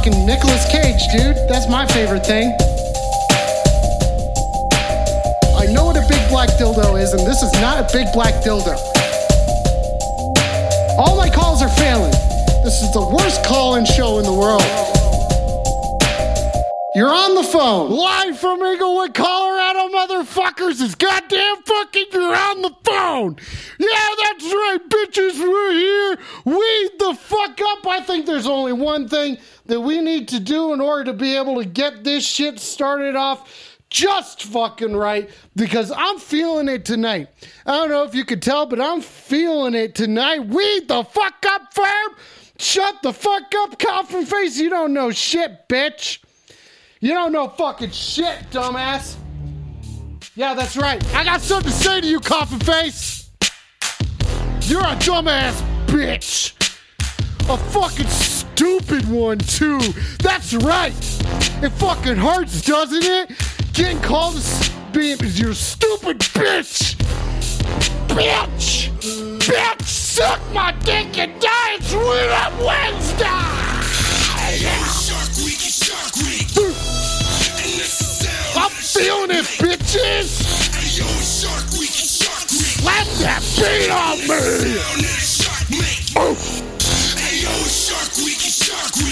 Fucking Nicolas Cage, dude. That's my favorite thing. I know what a big black dildo is, and this is not a big black dildo. All my calls are failing. This is the worst call in show in the world. You're on the phone. Live from Englewood, Colorado, motherfuckers. It's goddamn fucking you're on the phone. Yeah, that's right, bitches. We're here. Weed the fuck up. I think there's only one thing that we need to do in order to be able to get this shit started off just fucking right because I'm feeling it tonight. I don't know if you could tell, but I'm feeling it tonight. Weed the fuck up, firm. Shut the fuck up, coffin face. You don't know shit, bitch. You don't know fucking shit, dumbass. Yeah, that's right. I got something to say to you, coffin face. You're a dumbass bitch. A fucking stupid one, too. That's right. It fucking hurts, doesn't it? Getting called a being you're a stupid bitch. Bitch. Bitch, suck my dick and die. It's Weird Up Wednesday. Shark Week. I'm feeling it, bitches. Let that beat on me. Oh,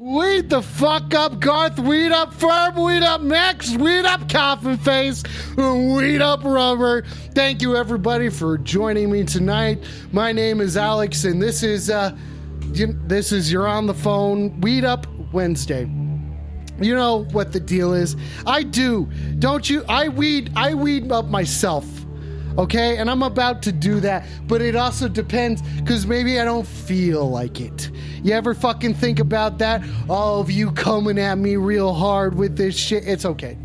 Weed the fuck up, Garth. Weed up, Firm. Weed up, Max. Weed up, Coffin Face. Weed up, Rubber. Thank you, everybody, for joining me tonight. My name is Alex, and this is uh, this is you're on the phone. Weed up Wednesday. You know what the deal is. I do. Don't you? I weed I weed up myself. Okay? And I'm about to do that, but it also depends cuz maybe I don't feel like it. You ever fucking think about that? All of you coming at me real hard with this shit. It's okay.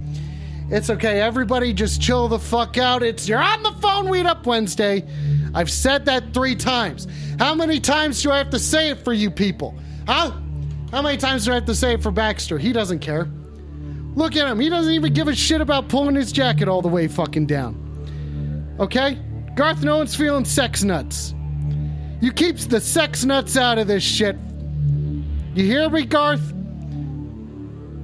It's okay. Everybody just chill the fuck out. It's you're on the phone weed up Wednesday. I've said that 3 times. How many times do I have to say it for you people? Huh? How many times do I have to say it for Baxter? He doesn't care. Look at him. He doesn't even give a shit about pulling his jacket all the way fucking down. Okay? Garth, no one's feeling sex nuts. You keep the sex nuts out of this shit. You hear me, Garth?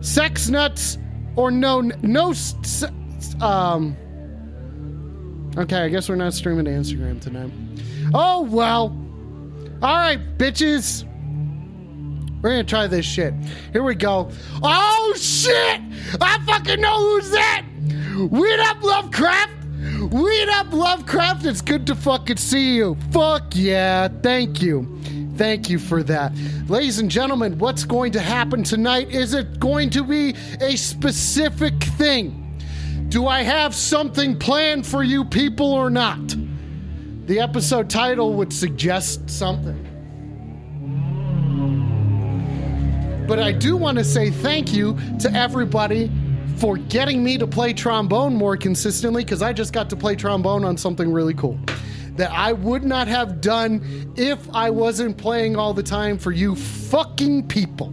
Sex nuts or no, no, um. Okay, I guess we're not streaming to Instagram tonight. Oh, well. All right, bitches. We're gonna try this shit. Here we go. Oh shit! I fucking know who's that! Weed up Lovecraft! Weed up Lovecraft! It's good to fucking see you. Fuck yeah, thank you. Thank you for that. Ladies and gentlemen, what's going to happen tonight? Is it going to be a specific thing? Do I have something planned for you people or not? The episode title would suggest something. But I do want to say thank you to everybody for getting me to play trombone more consistently because I just got to play trombone on something really cool that I would not have done if I wasn't playing all the time for you fucking people.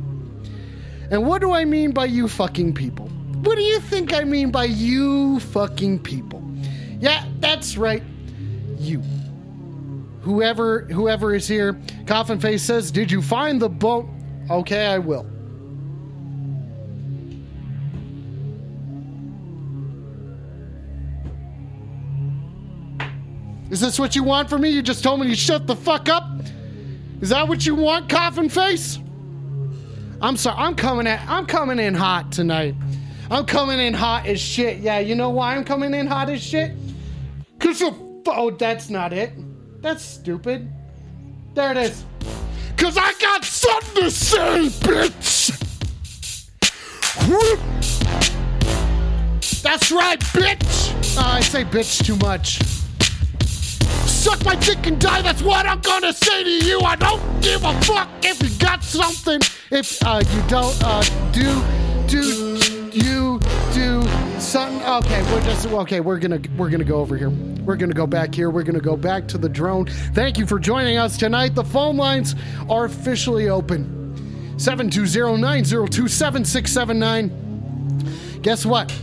And what do I mean by you fucking people? What do you think I mean by you fucking people? Yeah, that's right. You whoever whoever is here coffin face says did you find the boat okay i will is this what you want from me you just told me to shut the fuck up is that what you want coffin face i'm sorry i'm coming at i'm coming in hot tonight i'm coming in hot as shit yeah you know why i'm coming in hot as shit Cause of, oh, that's not it. That's stupid. There it is. Cause I got something to say, bitch. That's right, bitch. Oh, I say bitch too much. Suck my dick and die. That's what I'm gonna say to you. I don't give a fuck if you got something. If uh, you don't uh, do, do you do something? Okay, we're just okay. We're gonna we're gonna go over here. We're gonna go back here. We're gonna go back to the drone. Thank you for joining us tonight. The phone lines are officially open. 720-902-7679. Guess what?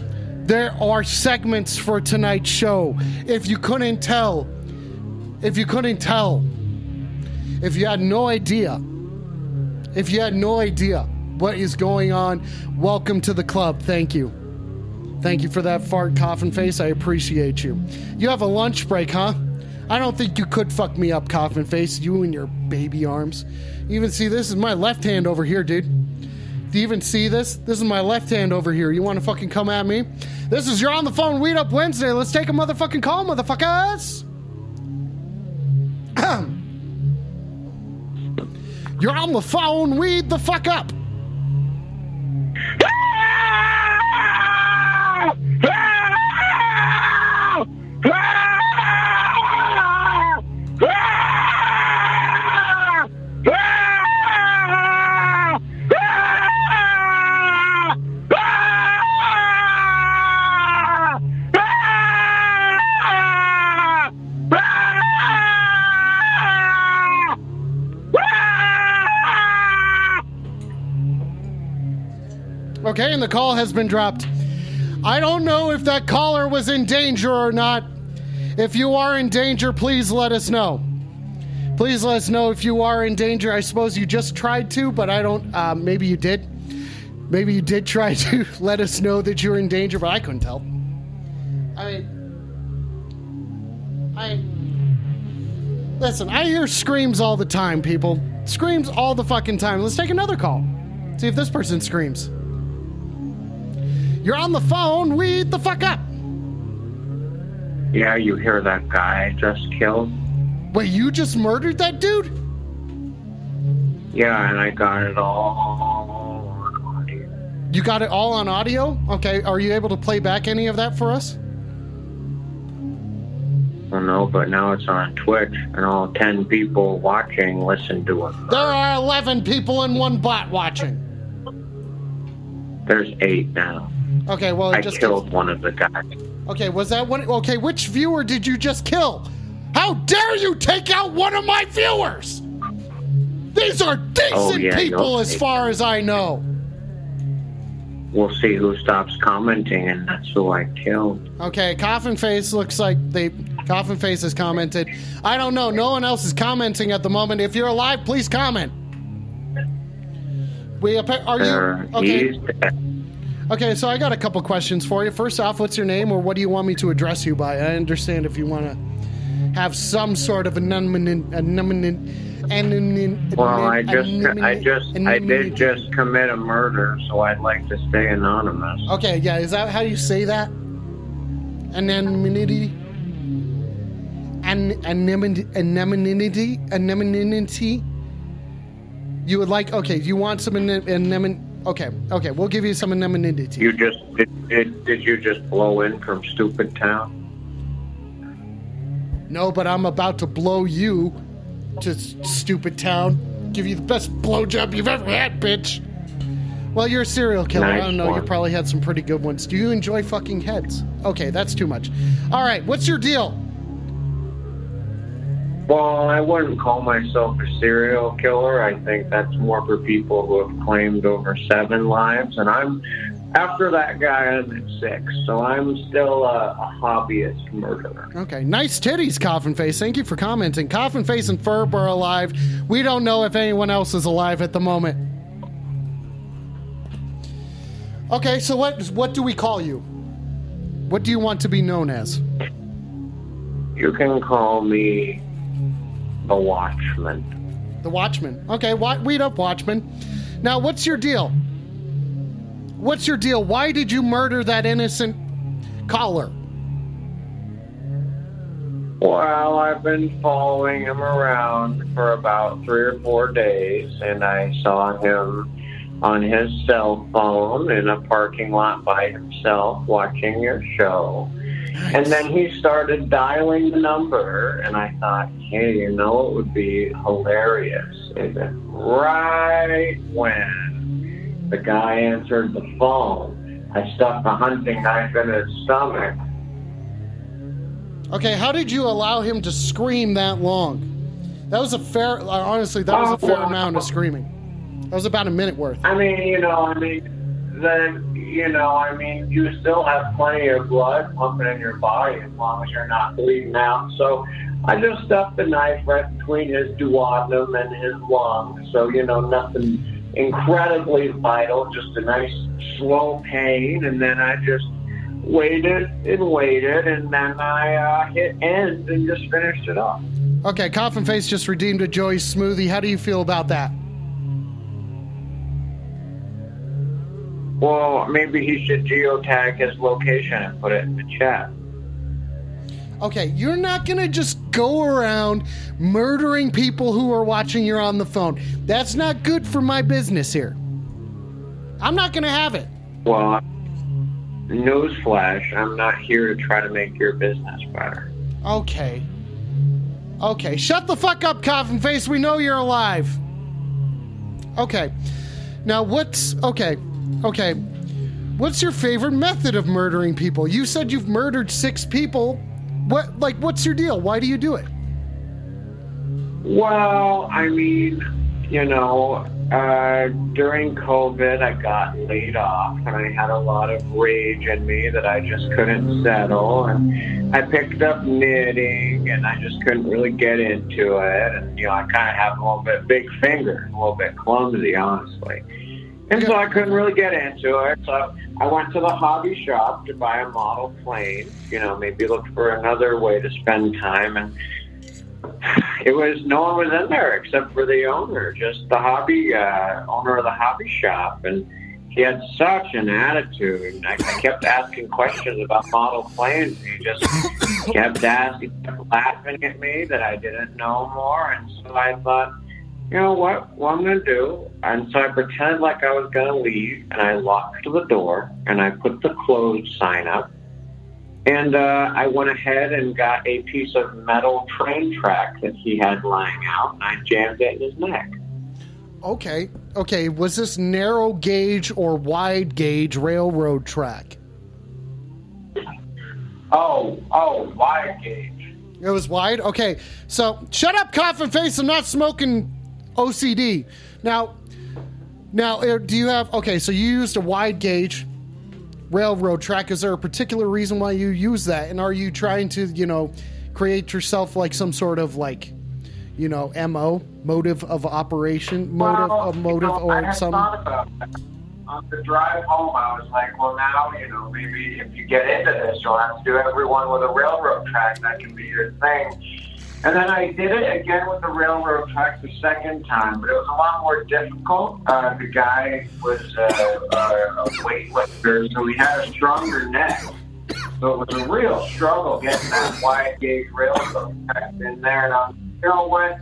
There are segments for tonight's show. If you couldn't tell, if you couldn't tell, if you had no idea, if you had no idea what is going on, welcome to the club. Thank you. Thank you for that fart coffin face. I appreciate you. You have a lunch break, huh? I don't think you could fuck me up, coffin face. You and your baby arms. You even see this is my left hand over here, dude. Do you even see this? This is my left hand over here. You want to fucking come at me? This is You're on the Phone Weed Up Wednesday. Let's take a motherfucking call, motherfuckers. You're on the phone. Weed the fuck up. And the call has been dropped. I don't know if that caller was in danger or not. If you are in danger, please let us know. Please let us know if you are in danger. I suppose you just tried to, but I don't. Uh, maybe you did. Maybe you did try to let us know that you're in danger, but I couldn't tell. I mean, I listen. I hear screams all the time, people. Screams all the fucking time. Let's take another call. See if this person screams. You're on the phone. Weed the fuck up. Yeah, you hear that guy I just killed? Wait, you just murdered that dude? Yeah, and I got it all on audio. You got it all on audio? Okay, are you able to play back any of that for us? Well, no, but now it's on Twitch, and all 10 people watching listen to it. There are 11 people and one bot watching. There's eight now. Okay, well, I just killed one of the guys. Okay, was that one? Okay, which viewer did you just kill? How dare you take out one of my viewers? These are decent Oh, yeah, people, as far as I know. We'll see who stops commenting, and that's who I killed. Okay, Coffin Face looks like they. Coffin Face has commented. I don't know. No one else is commenting at the moment. If you're alive, please comment. We appa- are you okay? Okay, so I got a couple questions for you. First off, what's your name, or what do you want me to address you by? I understand if you want to have some sort of anonymous, anonymous, anonymous. Well, I just, I just, I did just commit a murder, so I'd like to stay anonymous. Okay, yeah, is that how you say that? Anonymity. An- anonymity. Anonymity. Anonymity. You would like? Okay, you want some anonymity? Okay, okay, we'll give you some anonymity. You just, did, did, did you just blow in from Stupid Town? No, but I'm about to blow you to stupid town. Give you the best blowjob you've ever had, bitch. Well, you're a serial killer. I don't know. You probably had some pretty good ones. Do you enjoy fucking heads? Okay, that's too much. All right, what's your deal? Well, I wouldn't call myself a serial killer. I think that's more for people who have claimed over seven lives. And I'm, after that guy, I'm at six. So I'm still a, a hobbyist murderer. Okay, nice titties, Coffin Face. Thank you for commenting. Coffin Face and Ferb are alive. We don't know if anyone else is alive at the moment. Okay, so what what do we call you? What do you want to be known as? You can call me the Watchman. The Watchman. Okay, wa- weed up Watchman. Now, what's your deal? What's your deal? Why did you murder that innocent caller? Well, I've been following him around for about three or four days, and I saw him on his cell phone in a parking lot by himself watching your show. And then he started dialing the number, and I thought, hey, you know, it would be hilarious if it, right when the guy answered the phone, I stuck a hunting knife in his stomach. Okay, how did you allow him to scream that long? That was a fair, honestly, that was a oh, fair amount of screaming. That was about a minute worth. I mean, you know, I mean, then, you know, I mean, you still have plenty of blood pumping in your body as long as you're not bleeding out. So I just stuffed the knife right between his duodenum and his lung. So, you know, nothing incredibly vital, just a nice slow pain. And then I just waited and waited, and then I uh, hit end and just finished it off. Okay, Coffin Face just redeemed a Joey's smoothie. How do you feel about that? Well, maybe he should geotag his location and put it in the chat. Okay, you're not gonna just go around murdering people who are watching you on the phone. That's not good for my business here. I'm not gonna have it. Well, newsflash, I'm not here to try to make your business better. Okay. Okay, shut the fuck up, coffin face. We know you're alive. Okay. Now, what's. Okay. Okay. What's your favorite method of murdering people? You said you've murdered six people. What, like, what's your deal? Why do you do it? Well, I mean, you know, uh, during COVID, I got laid off and I had a lot of rage in me that I just couldn't settle. And I picked up knitting and I just couldn't really get into it. And, you know, I kind of have a little bit big finger, a little bit clumsy, honestly. And so I couldn't really get into it. So I went to the hobby shop to buy a model plane, you know, maybe look for another way to spend time. And it was no one was in there except for the owner, just the hobby uh, owner of the hobby shop, and he had such an attitude. I, I kept asking questions about model planes. He just kept asking, laughing at me that I didn't know more, and so I thought, you know what? What I'm going to do? And so I pretended like I was going to leave, and I locked the door, and I put the closed sign up. And uh, I went ahead and got a piece of metal train track that he had lying out, and I jammed it in his neck. Okay. Okay. Was this narrow gauge or wide gauge railroad track? Oh, oh, wide gauge. It was wide? Okay. So shut up, coffin face. I'm not smoking OCD. Now, now, do you have. Okay, so you used a wide gauge railroad track. Is there a particular reason why you use that? And are you trying to, you know, create yourself like some sort of like, you know, MO, motive of operation, motive, Well, a motive, you know, or had some. thought about that. On the drive home, I was like, well, now, you know, maybe if you get into this, you'll have to do everyone with a railroad track. That can be your thing. And then I did it again with the railroad track the second time, but it was a lot more difficult. Uh, the guy was uh, uh, a weightlifter, so he had a stronger neck. So it was a real struggle getting that wide gauge railroad track in there. And I'm, you know what?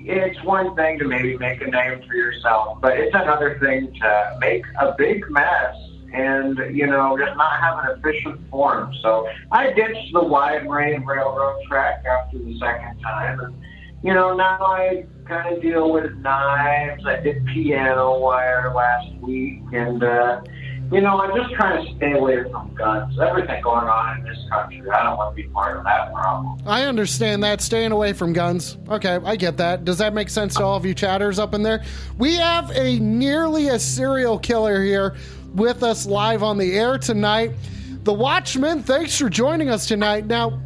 it's one thing to maybe make a name for yourself, but it's another thing to make a big mess and, you know, just not have an efficient form. So I ditched the wide range railroad track after the second time. And, you know, now I kind of deal with knives. I did piano wire last week. And, uh, you know, I'm just trying to stay away from guns. Everything going on in this country, I don't want to be part of that problem. I understand that. Staying away from guns. Okay, I get that. Does that make sense to all of you chatters up in there? We have a nearly a serial killer here with us live on the air tonight. The Watchman, thanks for joining us tonight. Now,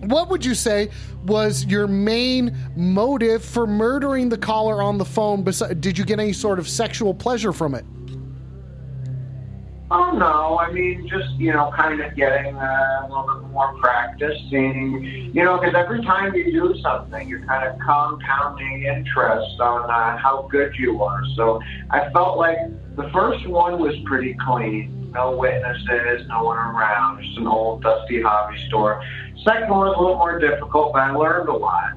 what would you say was your main motive for murdering the caller on the phone? Did you get any sort of sexual pleasure from it? Oh no, I mean just you know, kind of getting uh, a little bit more practice, seeing you know, because every time you do something, you're kind of compounding interest on uh, how good you are. So I felt like the first one was pretty clean. No witnesses, no one around, just an old dusty hobby store. Second one was a little more difficult, but I learned a lot.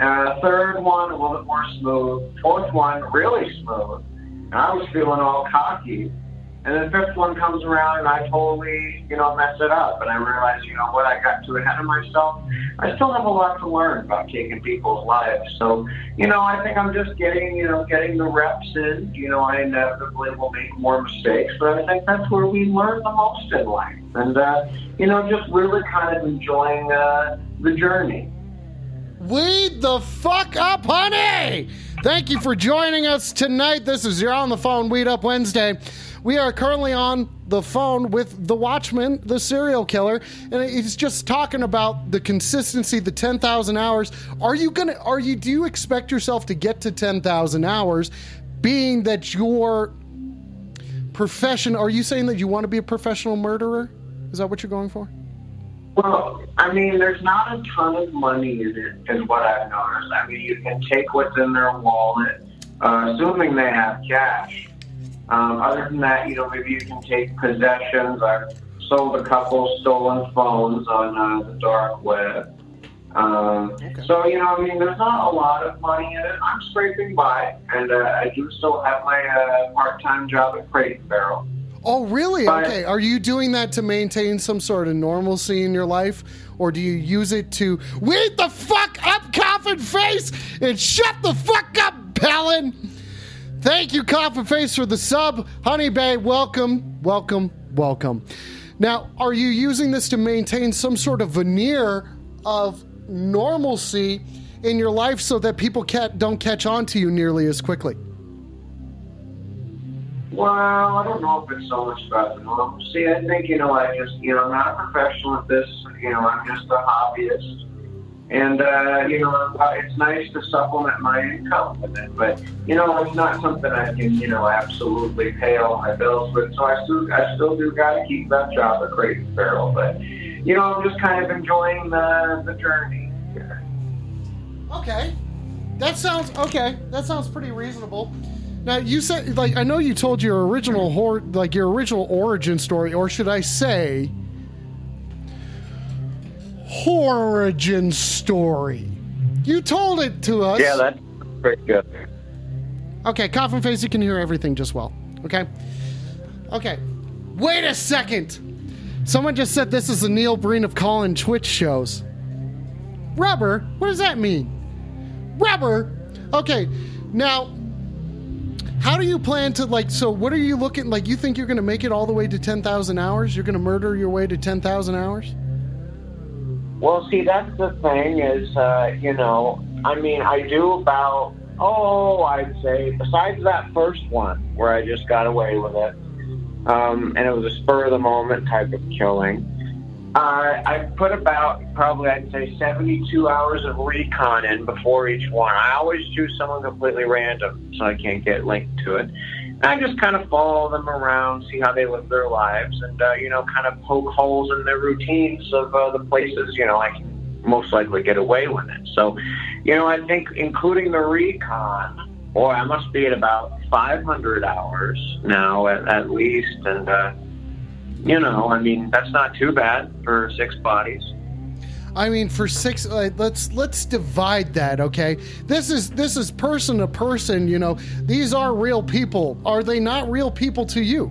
Uh, third one, a little bit more smooth. Fourth one, really smooth. And I was feeling all cocky. And then fifth one comes around and I totally, you know, mess it up. And I realized, you know what, I got too ahead of myself. I still have a lot to learn about taking people's lives. So, you know, I think I'm just getting, you know, getting the reps in. You know, I inevitably will make more mistakes, but I think that's where we learn the most in life. And, uh, you know, just really kind of enjoying uh, the journey. Weed the fuck up, honey! Thank you for joining us tonight. This is You're on the Phone Weed Up Wednesday. We are currently on the phone with the Watchman, the serial killer, and he's just talking about the consistency, the 10,000 hours. Are you gonna, are you, do you expect yourself to get to 10,000 hours, being that your profession, are you saying that you want to be a professional murderer? Is that what you're going for? Well, I mean, there's not a ton of money in it, is what I've noticed. I mean, you can take what's in their wallet, uh, assuming they have cash. Um, other than that, you know, maybe you can take possessions. I've sold a couple stolen phones on uh, the dark web. Um, So, you know, I mean, there's not a lot of money in it. I'm scraping by, and uh, I do still have my uh, part-time job at Crate and Barrel. Oh, really? But- Okay. Are you doing that to maintain some sort of normalcy in your life? Or do you use it to weed the fuck up, coffin face, and shut the fuck up, Palin? Thank you, Coffin Face, for the sub. Honey Bay, welcome, welcome, welcome. Now, are you using this to maintain some sort of veneer of normalcy in your life so that people don't catch on to you nearly as quickly? Well, I don't know if it's so much about the normal. See, I think, you know, I just, you know, I'm not a professional at this. You know, I'm just a hobbyist. And, uh, you know, uh, it's nice to supplement my income with it. But, you know, it's not something I can, you know, absolutely pay all my bills with. So I still, I still do got to keep that job at Crate and Barrel. But, you know, I'm just kind of enjoying the, the journey. here. Okay. That sounds okay. That sounds pretty reasonable. Now you said like I know you told your original like your original origin story, or should I say origin story. You told it to us. Yeah, that's pretty good. Okay, coffin face, you can hear everything just well. Okay. Okay. Wait a second. Someone just said this is the Neil Breen of Colin Twitch shows. Rubber? What does that mean? Rubber? Okay. Now, how do you plan to like? So, what are you looking like? You think you're going to make it all the way to ten thousand hours? You're going to murder your way to ten thousand hours? Well, see, that's the thing is, uh, you know, I mean, I do about, oh, I'd say, besides that first one where I just got away with it, um, and it was a spur of the moment type of killing, uh, I put about probably, I'd say, 72 hours of recon in before each one. I always choose someone completely random so I can't get linked to it. I just kind of follow them around, see how they live their lives, and uh, you know, kind of poke holes in their routines of uh, the places you know I can most likely get away with it. So, you know, I think including the recon, or I must be at about 500 hours now at, at least, and uh, you know, I mean, that's not too bad for six bodies. I mean, for six, uh, let's let's divide that. Okay, this is this is person to person. You know, these are real people. Are they not real people to you?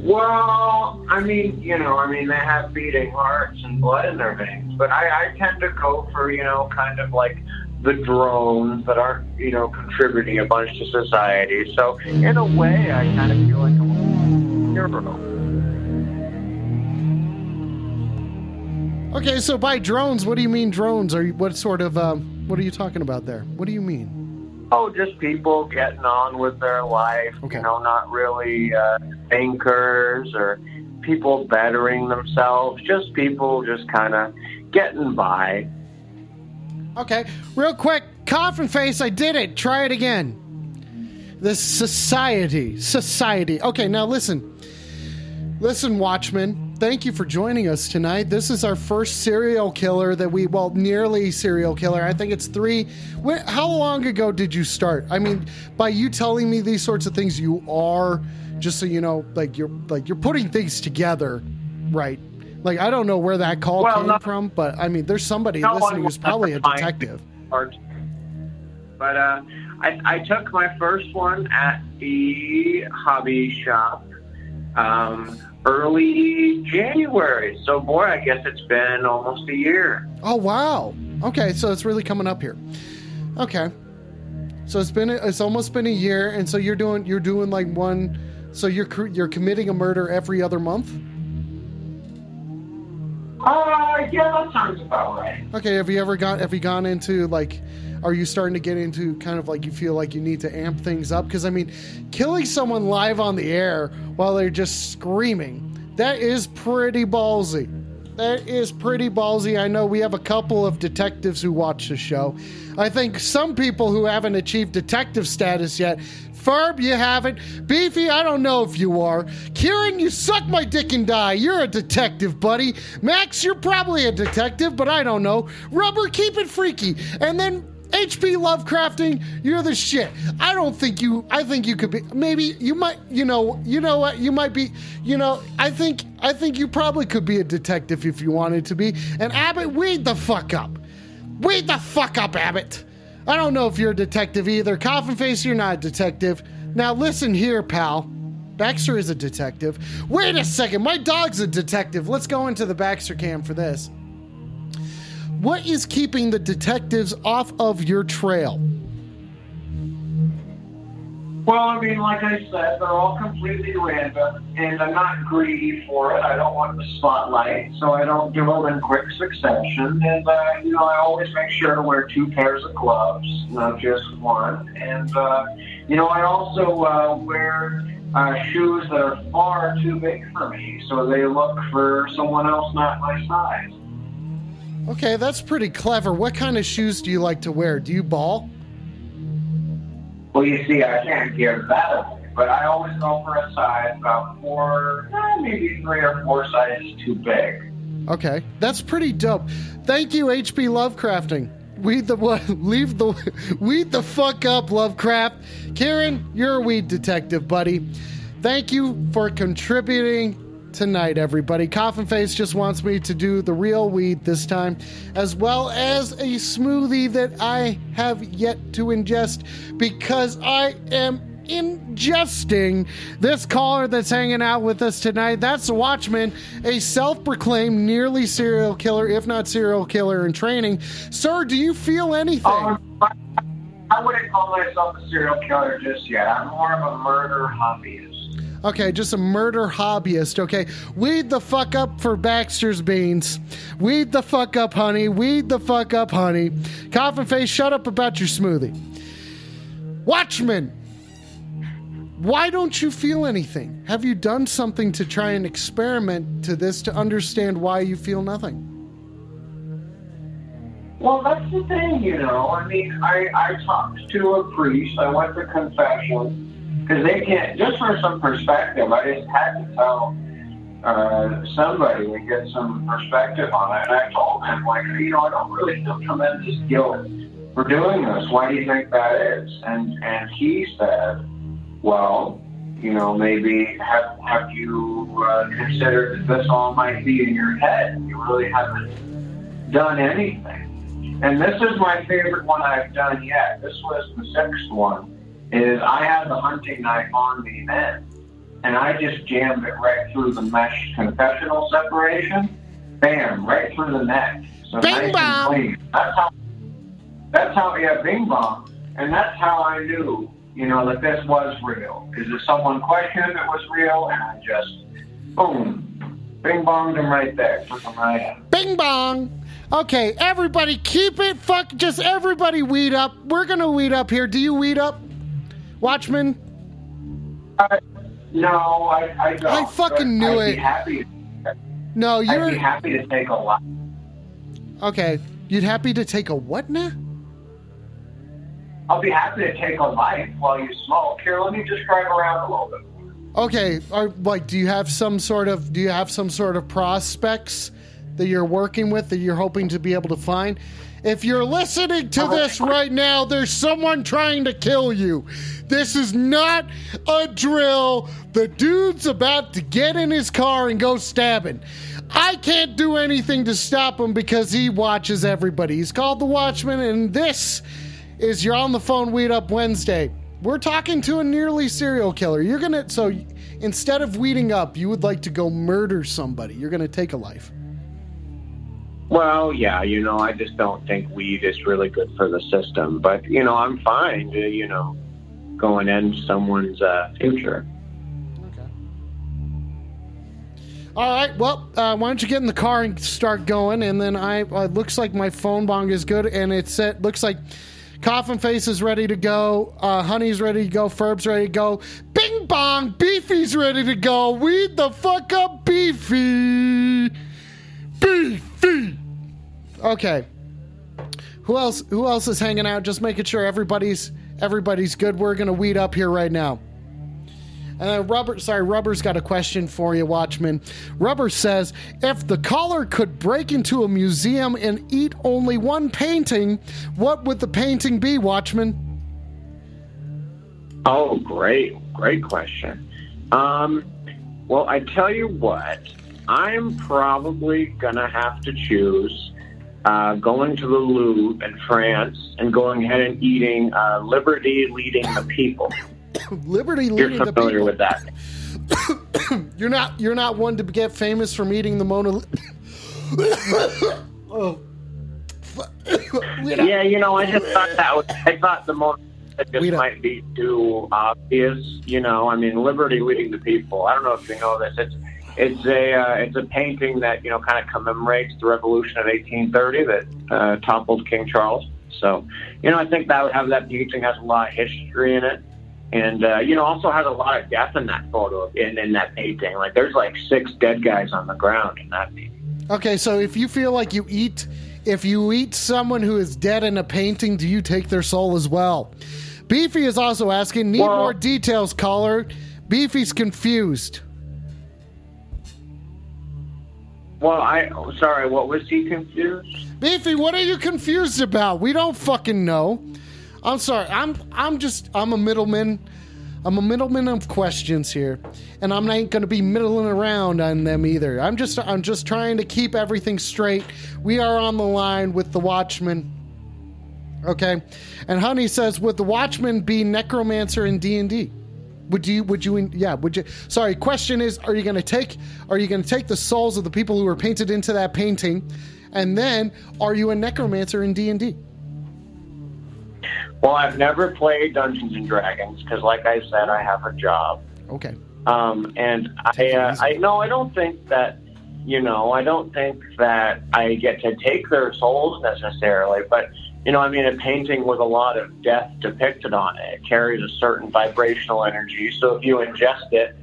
Well, I mean, you know, I mean, they have beating hearts and blood in their veins, but I, I tend to go for, you know, kind of like the drones that aren't, you know, contributing a bunch to society. So, in a way, I kind of feel like a hero. Okay, so by drones, what do you mean drones? Are you, what sort of um, what are you talking about there? What do you mean? Oh, just people getting on with their life, Okay. you know, not really uh, thinkers or people bettering themselves, just people just kind of getting by. Okay, real quick, coffin face. I did it. Try it again. The society, society. Okay, now listen. Listen, Watchman, thank you for joining us tonight. This is our first serial killer that we, well, nearly serial killer. I think it's three. Wh- How long ago did you start? I mean, by you telling me these sorts of things, you are just so you know, like you're like you're putting things together, right? Like I don't know where that call Well, came no- from, but I mean, there's somebody No listening who's probably a wants to find detective. Art. But uh, I, I took my first one at the hobby shop um, early January. So, boy, I guess it's been almost a year. Oh wow. Okay, so it's really coming up here. Okay. So it's been it's almost been a year, and so you're doing you're doing like one. So you're you're committing a murder every other month. Uh, yeah, that sounds about right. Okay. Have you ever got have you gone into like? Are you starting to get into kind of like you feel like you need to amp things up? Because I mean, killing someone live on the air while they're just screaming, that is pretty ballsy. That is pretty ballsy. I know we have a couple of detectives who watch the show. I think some people who haven't achieved detective status yet. Ferb, you haven't. Beefy, I don't know if you are. Kieran, you suck my dick and die. You're a detective, buddy. Max, you're probably a detective, but I don't know. Rubber, keep it freaky. And then HP Lovecrafting, you're the shit. I don't think you. I think you could be. Maybe you might. You know. You know what? You might be. You know. I think. I think you probably could be a detective if you wanted to be. And Abbott, weed the fuck up. Weed the fuck up, Abbott. I don't know if you're a detective either. Coffin face, you're not a detective. Now listen here, pal. Baxter is a detective. Wait a second, my dog's a detective. Let's go into the Baxter cam for this. What is keeping the detectives off of your trail? Well, I mean, like I said, they're all completely random, and I'm not greedy for it. I don't want the spotlight, so I don't do them in quick succession. And, uh, you know, I always make sure to wear two pairs of gloves, not just one. And, uh, you know, I also uh, wear uh, shoes that are far too big for me, so they look for someone else not my size. Okay, that's pretty clever. What kind of shoes do you like to wear? Do you ball? Well, you see, I can't give that away, but I always go for a size about four, eh, maybe three or four sizes too big. Okay, that's pretty dope. Thank you, HP Lovecrafting. Weed the what? Leave the weed the fuck up, Lovecraft. Karen, you're a weed detective, buddy. Thank you for contributing tonight, everybody. Coffin Face just wants me to do the real weed this time, as well as a smoothie that I have yet to ingest because I am ingesting this caller that's hanging out with us tonight. That's the Watchman, a self proclaimed nearly serial killer, if not serial killer in training. Sir, do you feel anything? Um, I- I wouldn't call myself a serial killer just yet. I'm more of a murder hobbyist. Okay, just a murder hobbyist. Okay, weed the fuck up for Baxter's beans. Weed the fuck up, honey. Weed the fuck up, honey. Coffin face, shut up about your smoothie. Watchman, why don't you feel anything? Have you done something to try and experiment to this to understand why you feel nothing? Well, that's the thing, you know. I mean, I, I talked to a priest. I went to confession because they can't, just for some perspective, I just had to tell uh, somebody and get some perspective on it. And I told him, like, you know, I don't really feel tremendous guilt for doing this. Why do you think that is? And and he said, well, you know, maybe have have you uh, considered that this all might be in your head? You really haven't done anything. And this is my favorite one I've done yet. This was the sixth one. Is I had the hunting knife on me then, and I just jammed it right through the mesh confessional separation. Bam, right through the neck. So Bing nice bong. and clean. That's how. That's how. Yeah, bing bong. And that's how I knew, you know, that this was real. Because if someone questioned if it was real, and I just, boom, bing bonged him right there, took him right out. Bing bong. Okay, everybody, keep it. Fuck, just everybody weed up. We're gonna weed up here. Do you weed up, Watchman? Uh, no, I, I don't. I fucking knew I'd it. Be happy, No, I'd you're be happy to take a lot. okay. You'd happy to take a what now? I'll be happy to take a life while you smoke. Here, let me just drive around a little bit. Okay, are like do you have some sort of do you have some sort of prospects that you're working with that you're hoping to be able to find? If you're listening to oh. this right now, there's someone trying to kill you. This is not a drill. The dude's about to get in his car and go stabbing. I can't do anything to stop him because he watches everybody. He's called the Watchman, and this is You're on the Phone Weed Up Wednesday. We're talking to a nearly serial killer. You're gonna, so instead of weeding up, you would like to go murder somebody. You're gonna take a life. Well, yeah, you know, I just don't think weed is really good for the system. But you know, I'm fine. To, you know, go and end someone's uh, future. Okay. All right. Well, uh, why don't you get in the car and start going? And then I uh, looks like my phone bong is good, and it said looks like Coffin Face is ready to go. Uh, Honey's ready to go. Ferb's ready to go. Bing bong. Beefy's ready to go. Weed the fuck up, Beefy. Beefy. Okay. Who else? Who else is hanging out? Just making sure everybody's everybody's good. We're gonna weed up here right now. And then Rubber, sorry, Rubber's got a question for you, Watchman. Rubber says, if the caller could break into a museum and eat only one painting, what would the painting be, Watchman? Oh, great, great question. Um, well, I tell you what, I'm probably gonna have to choose uh, going to the Louvre in France and going ahead and eating uh, Liberty Leading the People. Liberty You're leading the familiar with that? You're not. You're not one to get famous from eating the Mona. Oh. Yeah, you know, I just thought that was. I thought the that We just might be too obvious. You know, I mean, Liberty Leading the People. I don't know if you know this. It's it's a uh, it's a painting that you know kind of commemorates the Revolution of 1830 that uh, toppled King Charles. So, you know, I think that would have that painting has a lot of history in it. And uh, you know, also has a lot of death in that photo in, in that painting. Like there's like six dead guys on the ground in that painting. Okay, so if you feel like you eat, if you eat someone who is dead in a painting, do you take their soul as well? Beefy is also asking, need Well- more details, caller. Beefy's confused. Well, I sorry, what was he confused? Beefy, what are you confused about? We don't fucking know. I'm sorry. I'm I'm just I'm a middleman. I'm a middleman of questions here, and I'm not going to be middling around on them either. I'm just I'm just trying to keep everything straight. We are on the line with the Watchman. Okay, and Honey says, would the Watchman be necromancer in D and D? Would you? Would you? Yeah. Would you? Sorry. Question is: Are you going to take? Are you going to take the souls of the people who were painted into that painting, and then are you a necromancer in D and D? Well, I've never played Dungeons and Dragons because, like I said, I have a job. Okay. Um, and I, Take it uh. I no, I don't think that. You know, I don't think that I get to take their souls necessarily, but you know, I mean, a painting with a lot of death depicted on it, it carries a certain vibrational energy. So if you ingest it,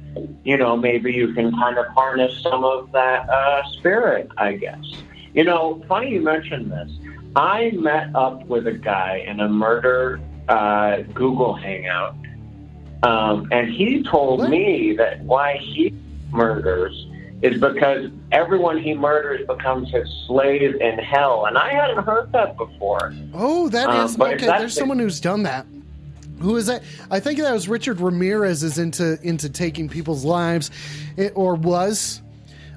you know, maybe you can kind of harness some of that uh, spirit, I guess. You know, funny you mentioned this. I met up with a guy in a murder uh, Google Hangout, um, and he told What? me that why he murders is because everyone he murders becomes his slave in hell. And I hadn't heard that before. Oh, that Um, is okay. There's the- someone who's done that. Who is that? I think that was Richard Ramirez is into into taking people's lives, it, or was.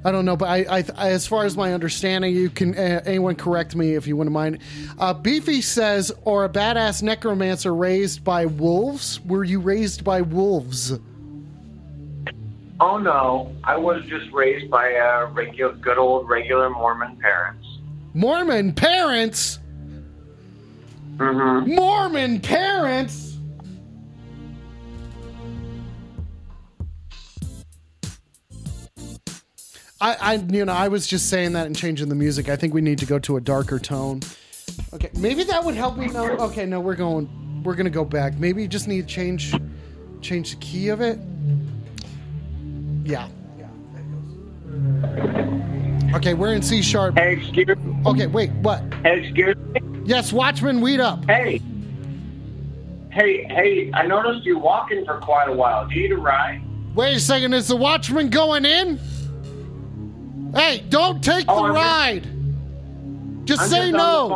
I don't know, but I, I, I, as far as my understanding, you can uh, anyone correct me if you wouldn't mind. Uh, Beefy says, or a badass necromancer raised by wolves. Were you raised by wolves? Oh no, I was just raised by a regular, good old regular Mormon parents. Mormon parents. hmm Mormon parents. I, I, you know, I was just saying that and changing the music. I think we need to go to a darker tone. Okay, maybe that would help me. know. okay, no, we're going, we're gonna go back. Maybe you just need to change, change the key of it. Yeah. Okay, we're in C sharp. Hey, excuse, Okay, wait, what? excuse me. Yes, Watchman, weed up. Hey, hey, hey! I noticed you walking for quite a while. Do you need a ride? Wait a second, is the watchman going in? Hey, don't take Oh, the I'm just- ride. Just I'm say just no.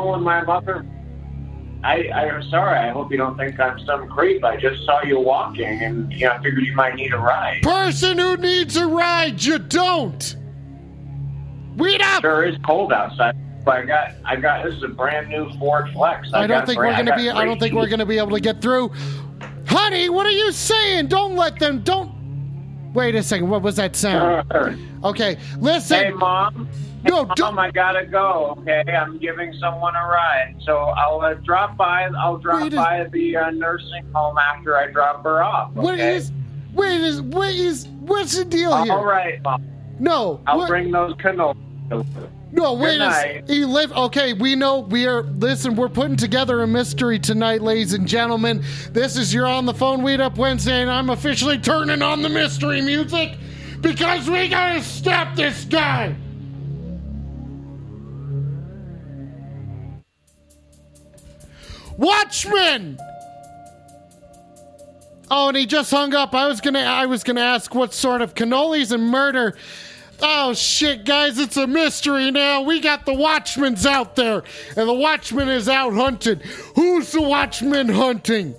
I, I am sorry. I hope you don't think I'm some creep. I just saw you walking, and you know, I figured you might need a ride. Person who needs a ride, you don't. Weed up. Sure is cold outside, but I got I got this is a brand new Ford Flex. I don't think brand- we're gonna be. I don't think we're gonna be able to get through. Honey, what are you saying? Don't let them. Don't. Wait a second. What was that sound? Okay, listen. Hey, mom. No, Mom, don't- I gotta go. Okay, I'm giving someone a ride, so I'll uh, drop by. I'll drop Wait a- by the uh, nursing home after I drop her off. Okay? What is? Wait is? What is? What's the deal here? All right, mom. No. I'll what- bring those cannolis. No, wait a He live. Okay, we know we are. Listen, we're putting together a mystery tonight, ladies and gentlemen. This is your on the phone weed up Wednesday, and I'm officially turning on the mystery music because we gotta stop this guy. Watchman. Oh, and he just hung up. I was gonna. I was gonna ask what sort of cannolis and murder. Oh shit, guys, it's a mystery now. We got the Watchman's out there, and the Watchman is out hunting. Who's the Watchman hunting?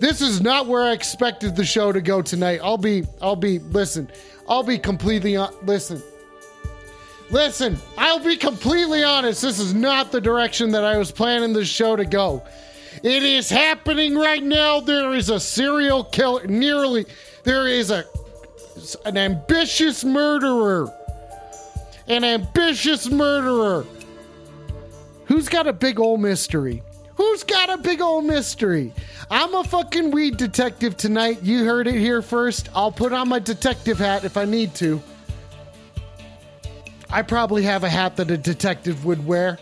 This is not where I expected the show to go tonight. I'll be, I'll be, listen, I'll be completely, on, listen. Listen, I'll be completely honest. This is not the direction that I was planning the show to go. It is happening right now. There is a serial killer, nearly, there is a an ambitious murderer. An ambitious murderer. Who's got a big old mystery? Who's got a big old mystery? I'm a fucking weed detective tonight. You heard it here first. I'll put on my detective hat if I need to. I probably have a hat that a detective would wear.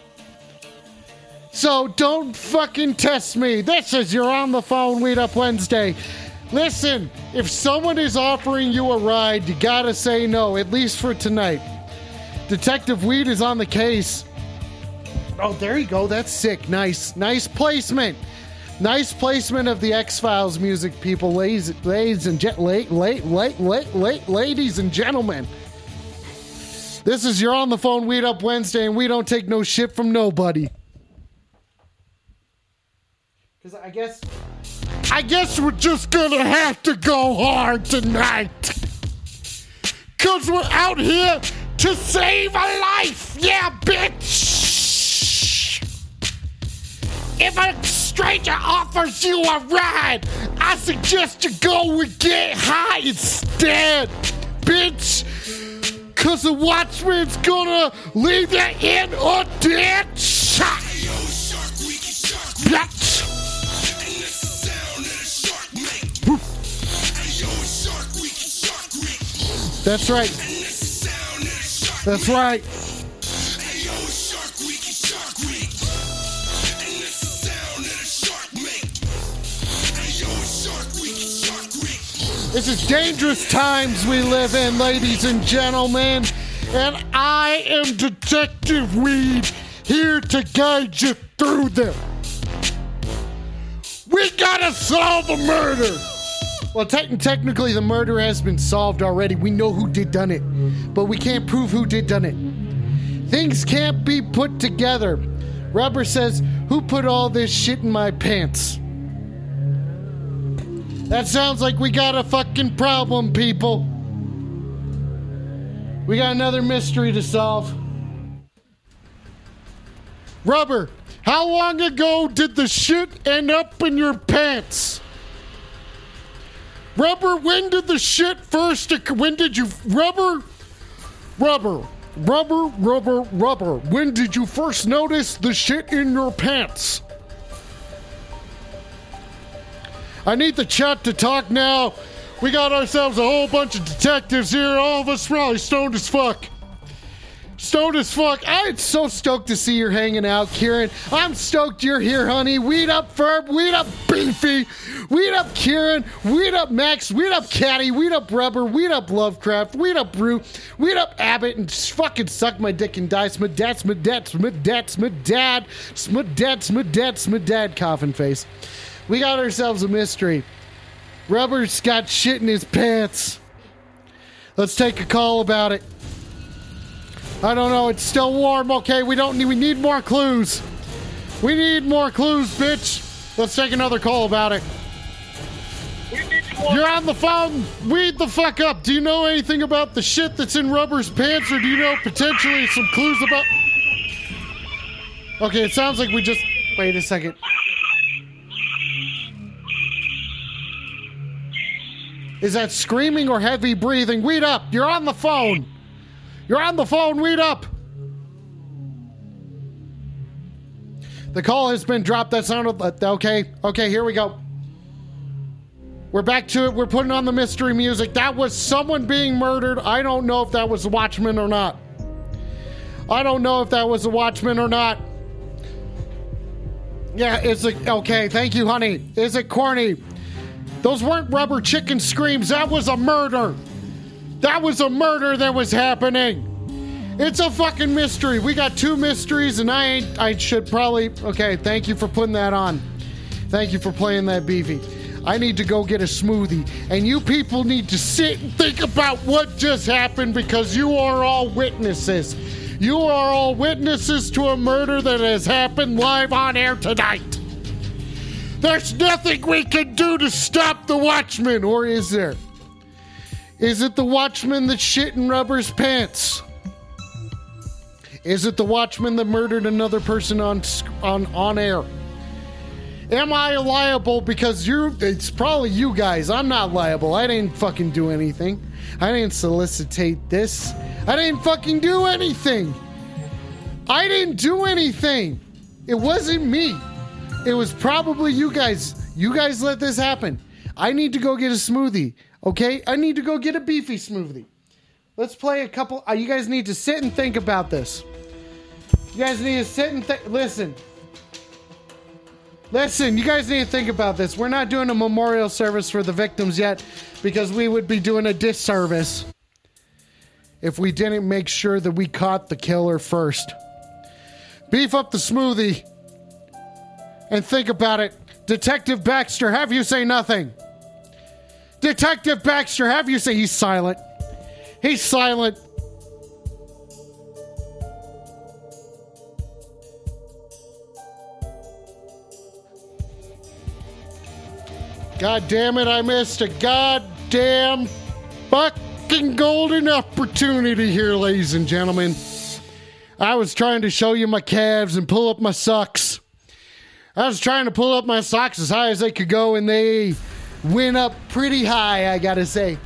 So don't fucking test me. This is your on the phone Weed Up Wednesday. Listen, if someone is offering you a ride, you gotta say no, at least for tonight. Detective Weed is on the case. Oh, there you go. That's sick. Nice. Nice placement. Nice placement of the X Files music, people. Ladies, ladies and gen- late, late, late, late, late, ladies and gentlemen. This is your on the phone Weed Up Wednesday, and we don't take no shit from nobody. Because I guess. I guess we're just gonna have to go hard tonight. Because we're out here to save a life. Yeah, bitch. If a stranger offers you a ride, I suggest you go and get high instead, bitch. Cause the watchman's gonna leave you in a dead shot. Bitch. Week right. That's right. This is dangerous times we live in, ladies and gentlemen. And I am Detective Weed, here to guide you through them. We gotta solve a murder. Well, te- technically, the murder has been solved already. We know who did done it, but we can't prove who did done it. Things can't be put together. Rubber says, "Who put all this shit in my pants?" That sounds like we got a fucking problem, people. We got another mystery to solve. Rubber, how long ago did the shit end up in your pants? Rubber, when did the shit first? When did you. Rubber? Rubber. Rubber, rubber, rubber. When did you first notice the shit in your pants? I need the chat to talk now. We got ourselves a whole bunch of detectives here. All of us probably stoned as fuck. Stoned as fuck. I'm so stoked to see you're hanging out, Kieran. I'm stoked you're here, honey. Weed up Ferb, weed up Beefy, weed up Kieran, weed up Max, weed up Caddy, weed up Rubber, weed up Lovecraft, weed up Brew, weed up Abbott, and fucking suck my dick and die. Smadad, smadad, smadad, smadad, smadad, smadad, smadad, coffin face. We got ourselves a mystery. Rubber's got shit in his pants. Let's take a call about it. I don't know. It's still warm. Okay, we don't need. We need more clues. We need more clues, bitch. Let's take another call about it. You're on the phone. Weed the fuck up. Do you know anything about the shit that's in Rubber's pants, or do you know potentially some clues about? Okay, it sounds like we just. Wait a second. Is that screaming or heavy breathing? Weed up. You're on the phone. You're on the phone. Weed up. The call has been dropped. That sounded okay. Okay, here we go. We're back to it. We're putting on the mystery music. That was someone being murdered. I don't know if that was a watchman or not. I don't know if that was a watchman or not. Yeah, is it okay? Thank you, honey. Is it corny? Those weren't rubber chicken screams. That was a murder. That was a murder that was happening. It's a fucking mystery. We got two mysteries, and I ain't. I should probably. Okay, thank you for putting that on. Thank you for playing that beefy. I need to go get a smoothie, and you people need to sit and think about what just happened because you are all witnesses. You are all witnesses to a murder that has happened live on air tonight. There's nothing we can do to stop the watchman, or is there? Is it the watchman that shit in rubber's pants? Is it the watchman that murdered another person on on on air? Am I liable because you're it's probably you guys. I'm not liable. I didn't fucking do anything. I didn't solicitate this. I didn't fucking do anything. I didn't do anything. It wasn't me. It was probably you guys. You guys let this happen. I need to go get a smoothie. Okay? I need to go get a beefy smoothie. Let's play a couple. Uh, you guys need to sit and think about this. You guys need to sit and think. Listen. Listen, you guys need to think about this. We're not doing a memorial service for the victims yet because we would be doing a disservice if we didn't make sure that we caught the killer first. Beef up the smoothie and think about it. Detective Baxter, have you say nothing. Detective Baxter, have you say he's silent. He's silent. God damn it, I missed a goddamn fucking golden opportunity here, ladies and gentlemen. I was trying to show you my calves and pull up my socks. I was trying to pull up my socks as high as they could go, and they went up pretty high, I gotta say.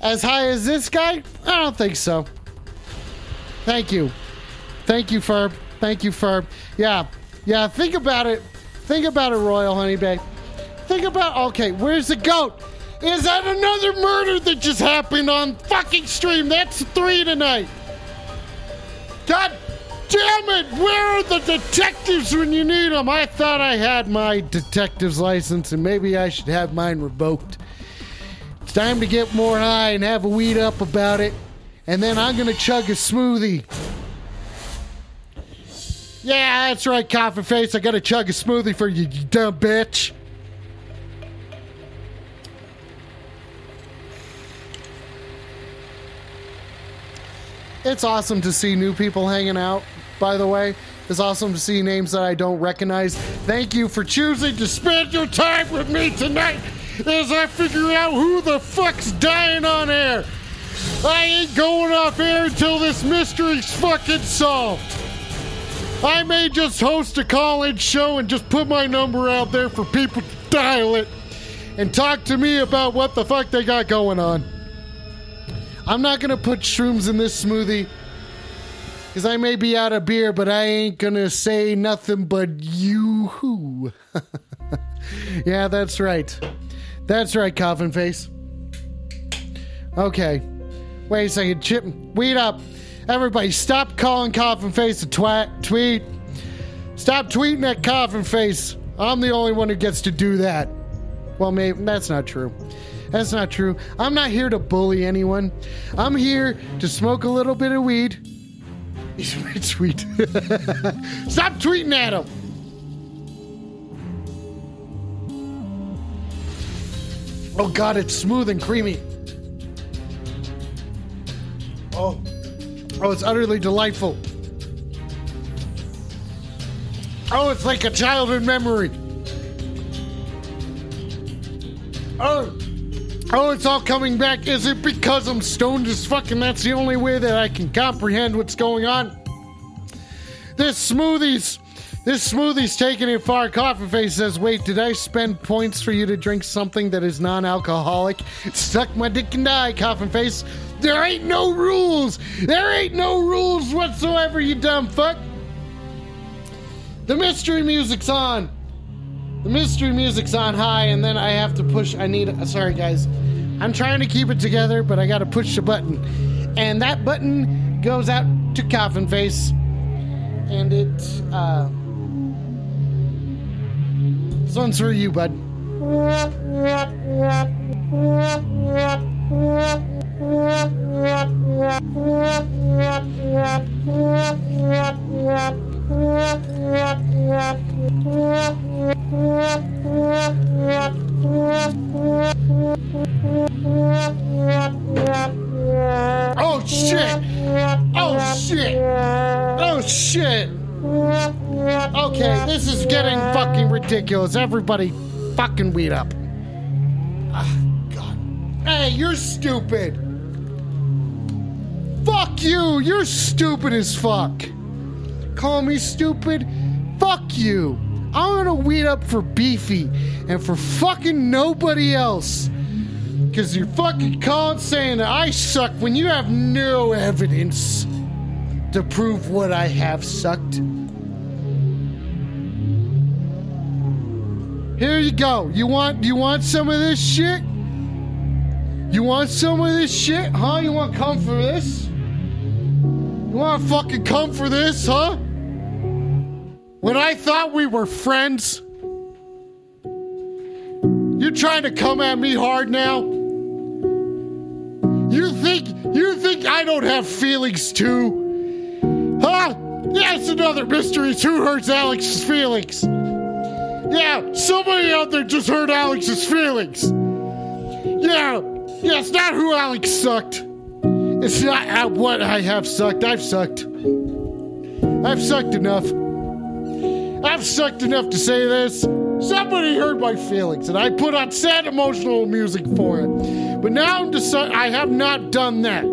As high as this guy? I don't think so. Thank you. Thank you, Ferb. Thank you, Ferb. Yeah, yeah, think about it. Think about it, Royal Honey Bay. Think about, okay, where's the goat? Is that another murder that just happened on fucking stream? That's three tonight. God damn it! Where are the detectives when you need them? I thought I had my detective's license and maybe I should have mine revoked. It's time to get more high and have a weed up about it. And then I'm gonna chug a smoothie. Yeah, that's right, coffin face. I gotta chug a smoothie for you, you dumb bitch. It's awesome to see new people hanging out, by the way. It's awesome to see names that I don't recognize. Thank you for choosing to spend your time with me tonight as I figure out who the fuck's dying on air. I ain't going off air until this mystery's fucking solved. I may just host a call-in show and just put my number out there for people to dial it and talk to me about what the fuck they got going on. I'm not gonna put shrooms in this smoothie because I may be out of beer, but I ain't gonna say nothing but you hoo. yeah, that's right. That's right, coffin face. Okay. Wait a second, Chip. Weed up. Everybody, stop calling coffin face a twat. Tweet. Stop tweeting at coffin face. I'm the only one who gets to do that. Well, maybe that's not true. That's not true. I'm not here to bully anyone. I'm here to smoke a little bit of weed. It's sweet. Stop tweeting at him. Oh god, it's smooth and creamy. Oh. Oh, it's utterly delightful. Oh, it's like a childhood memory. Oh. Oh, it's all coming back. Is it because I'm stoned as fuck and that's the only way that I can comprehend what's going on? This smoothie's this smoothie's taking it far. Coffin Face says, Wait, did I spend points for you to drink something that is non alcoholic? Suck my dick and die, Coffin Face. There ain't no rules. There ain't no rules whatsoever, you dumb fuck. The mystery music's on. The mystery music's on high, and then I have to push. I need. Sorry, guys. I'm trying to keep it together, but I gotta push the button. And that button goes out to Coffin Face. And it, uh. This one's for you, bud. Oh shit! Oh shit! Oh shit! Okay, this is getting fucking ridiculous. Everybody fucking weed up. Ah, God. Hey, you're stupid. Fuck you. You're stupid as fuck. Call me stupid? Fuck you. I'm gonna weed up for Beefy and for fucking nobody else. Cause you're fucking calling saying that I suck when you have no evidence to prove what I have sucked. Here you go. You want you want some of this shit? You want some of this shit, huh? You want come for this? You want fucking come for this, huh? When I thought we were friends, you're trying to come at me hard now. You think you think I don't have feelings too? Huh? That's another mystery. Who hurts Alex's feelings? Yeah, somebody out there just hurt Alex's feelings. Yeah, yeah, it's not who Alex sucked. It's not uh, what I have sucked. I've sucked. I've sucked enough. I've sucked enough to say this. Somebody hurt my feelings, and I put on sad emotional music for it. But now I'm deci- I have not done that.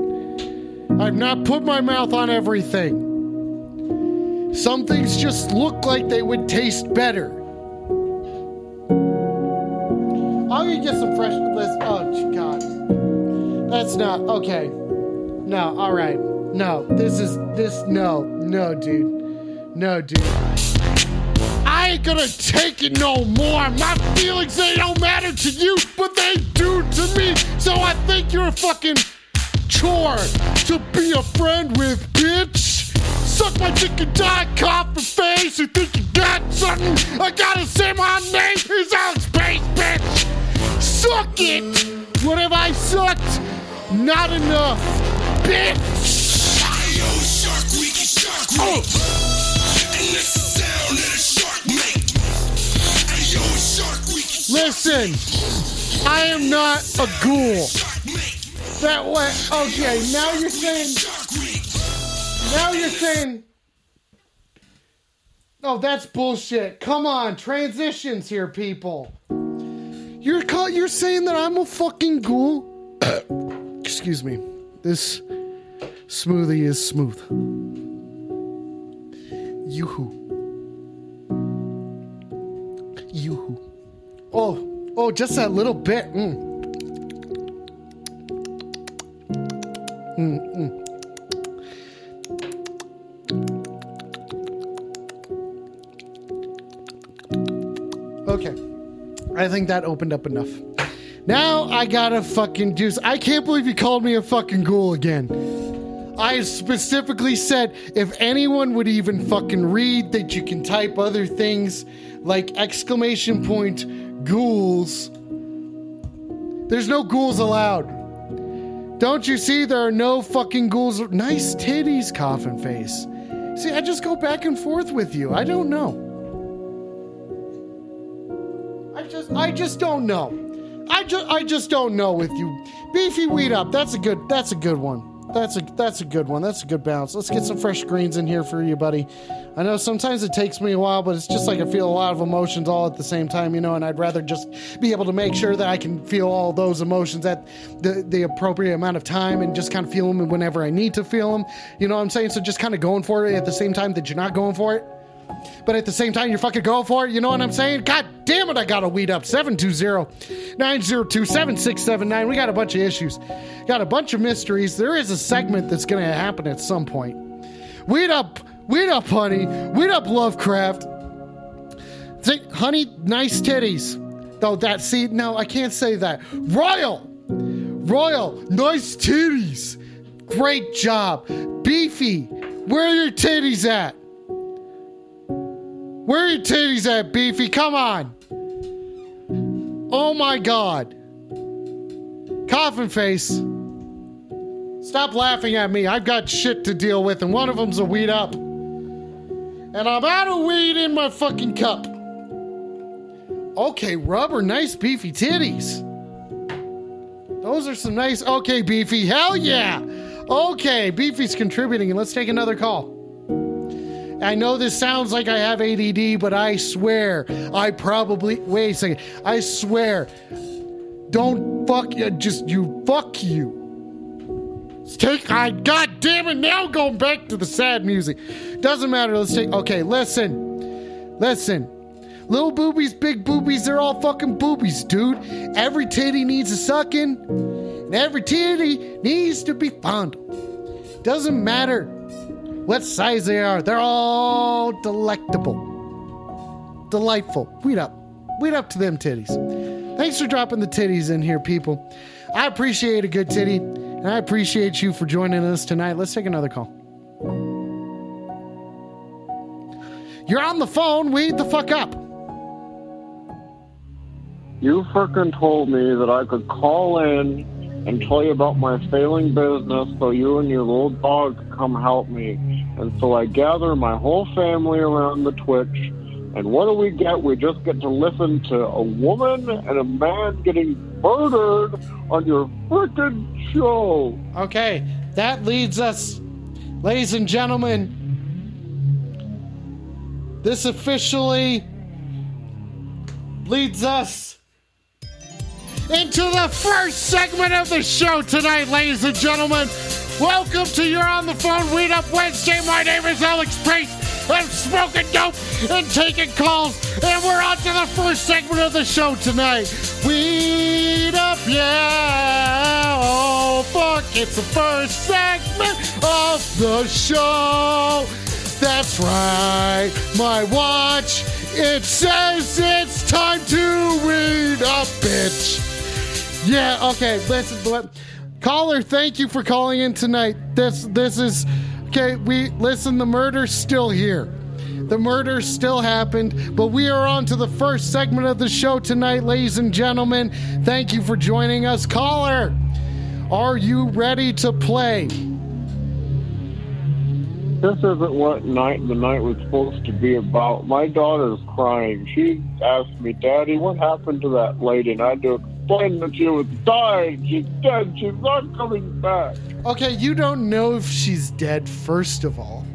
I've not put my mouth on everything. Some things just look like they would taste better. I'm gonna get some fresh. Let's, oh God, that's not okay. No, all right. No, this is this. No, no, dude. No, dude. I ain't gonna take it no more. My feelings they don't matter to you, but they do to me. So I think you're a fucking chore to be a friend with, bitch. Suck my dick and die, coffin face. You think you got something? I gotta say my name is Alex Space, bitch. Suck it. What have I sucked? Not enough, bitch. Shark Week Shark Week. Oh. And Listen, I am not a ghoul. That way, okay. Now you're saying. Now you're saying. Oh, that's bullshit. Come on, transitions here, people. You're call, you're saying that I'm a fucking ghoul? Excuse me. This smoothie is smooth. Yoo-hoo. Oh, oh, just that little bit. Mm. Mm, mm. Okay. I think that opened up enough. Now I gotta fucking juice. I can't believe you called me a fucking ghoul again. I specifically said if anyone would even fucking read that you can type other things like exclamation point ghouls. There's no ghouls allowed. Don't you see there are no fucking ghouls? Nice titties, coffin face. See, I just go back and forth with you. I don't know. I just I just don't know. I just I just don't know with you. Beefy weed up. That's a good that's a good one. That's a that's a good one. That's a good bounce. Let's get some fresh greens in here for you, buddy. I know sometimes it takes me a while, but it's just like I feel a lot of emotions all at the same time, you know, and I'd rather just be able to make sure that I can feel all those emotions at the, the appropriate amount of time and just kind of feel them whenever I need to feel them. You know what I'm saying? So just kind of going for it at the same time that you're not going for it. But at the same time, you're fucking going for it. You know what I'm saying? God damn it, I got to weed up. 720 902 7679. We got a bunch of issues, got a bunch of mysteries. There is a segment that's going to happen at some point. Weed up, weed up, honey. Weed up, Lovecraft. Think, honey, nice titties. Though that, see, no, I can't say that. Royal, Royal, nice titties. Great job. Beefy, where are your titties at? Where are your titties at, Beefy? Come on. Oh my god. Coffin face. Stop laughing at me. I've got shit to deal with, and one of them's a weed up. And I'm out of weed in my fucking cup. Okay, rubber, nice beefy titties. Those are some nice. Okay, Beefy. Hell yeah. Okay, Beefy's contributing, and let's take another call. I know this sounds like I have ADD, but I swear I probably. Wait a second. I swear. Don't fuck you. Just you. Fuck you. Take. I. God damn it. Now going back to the sad music. Doesn't matter. Let's take. Okay, listen. Listen. Little boobies, big boobies, they're all fucking boobies, dude. Every titty needs a sucking, and every titty needs to be fondled. Doesn't matter what size they are, they're all delectable. Delightful. Weed up. Weed up to them titties. Thanks for dropping the titties in here, people. I appreciate a good titty, and I appreciate you for joining us tonight. Let's take another call. You're on the phone. Weed the fuck up. You frickin' told me that I could call in and tell you about my failing business so you and your little dog come help me. And so I gather my whole family around the Twitch. And what do we get? We just get to listen to a woman and a man getting murdered on your frickin' show. Okay, that leads us, ladies and gentlemen. This officially leads us into the first segment of the show tonight, ladies and gentlemen. Welcome to You're on the Phone Weed Up Wednesday. My name is Alex Pace. I'm smoking dope and taking calls, and we're on to the first segment of the show tonight. Weed up, yeah. Oh, fuck. It's the first segment of the show. That's right. My watch, it says it's time to read up, bitch. Yeah, okay. Listen, caller, thank you for calling in tonight. This this is okay, we listen, the murder's still here. The murder still happened, but we are on to the first segment of the show tonight, ladies and gentlemen. Thank you for joining us. Caller, are you ready to play? This isn't what night the night was supposed to be about. My daughter's crying. She asked me, Daddy, what happened to that lady? And I to that she was dying. She's dead. She's not coming back. Okay, you don't know if she's dead, first of all.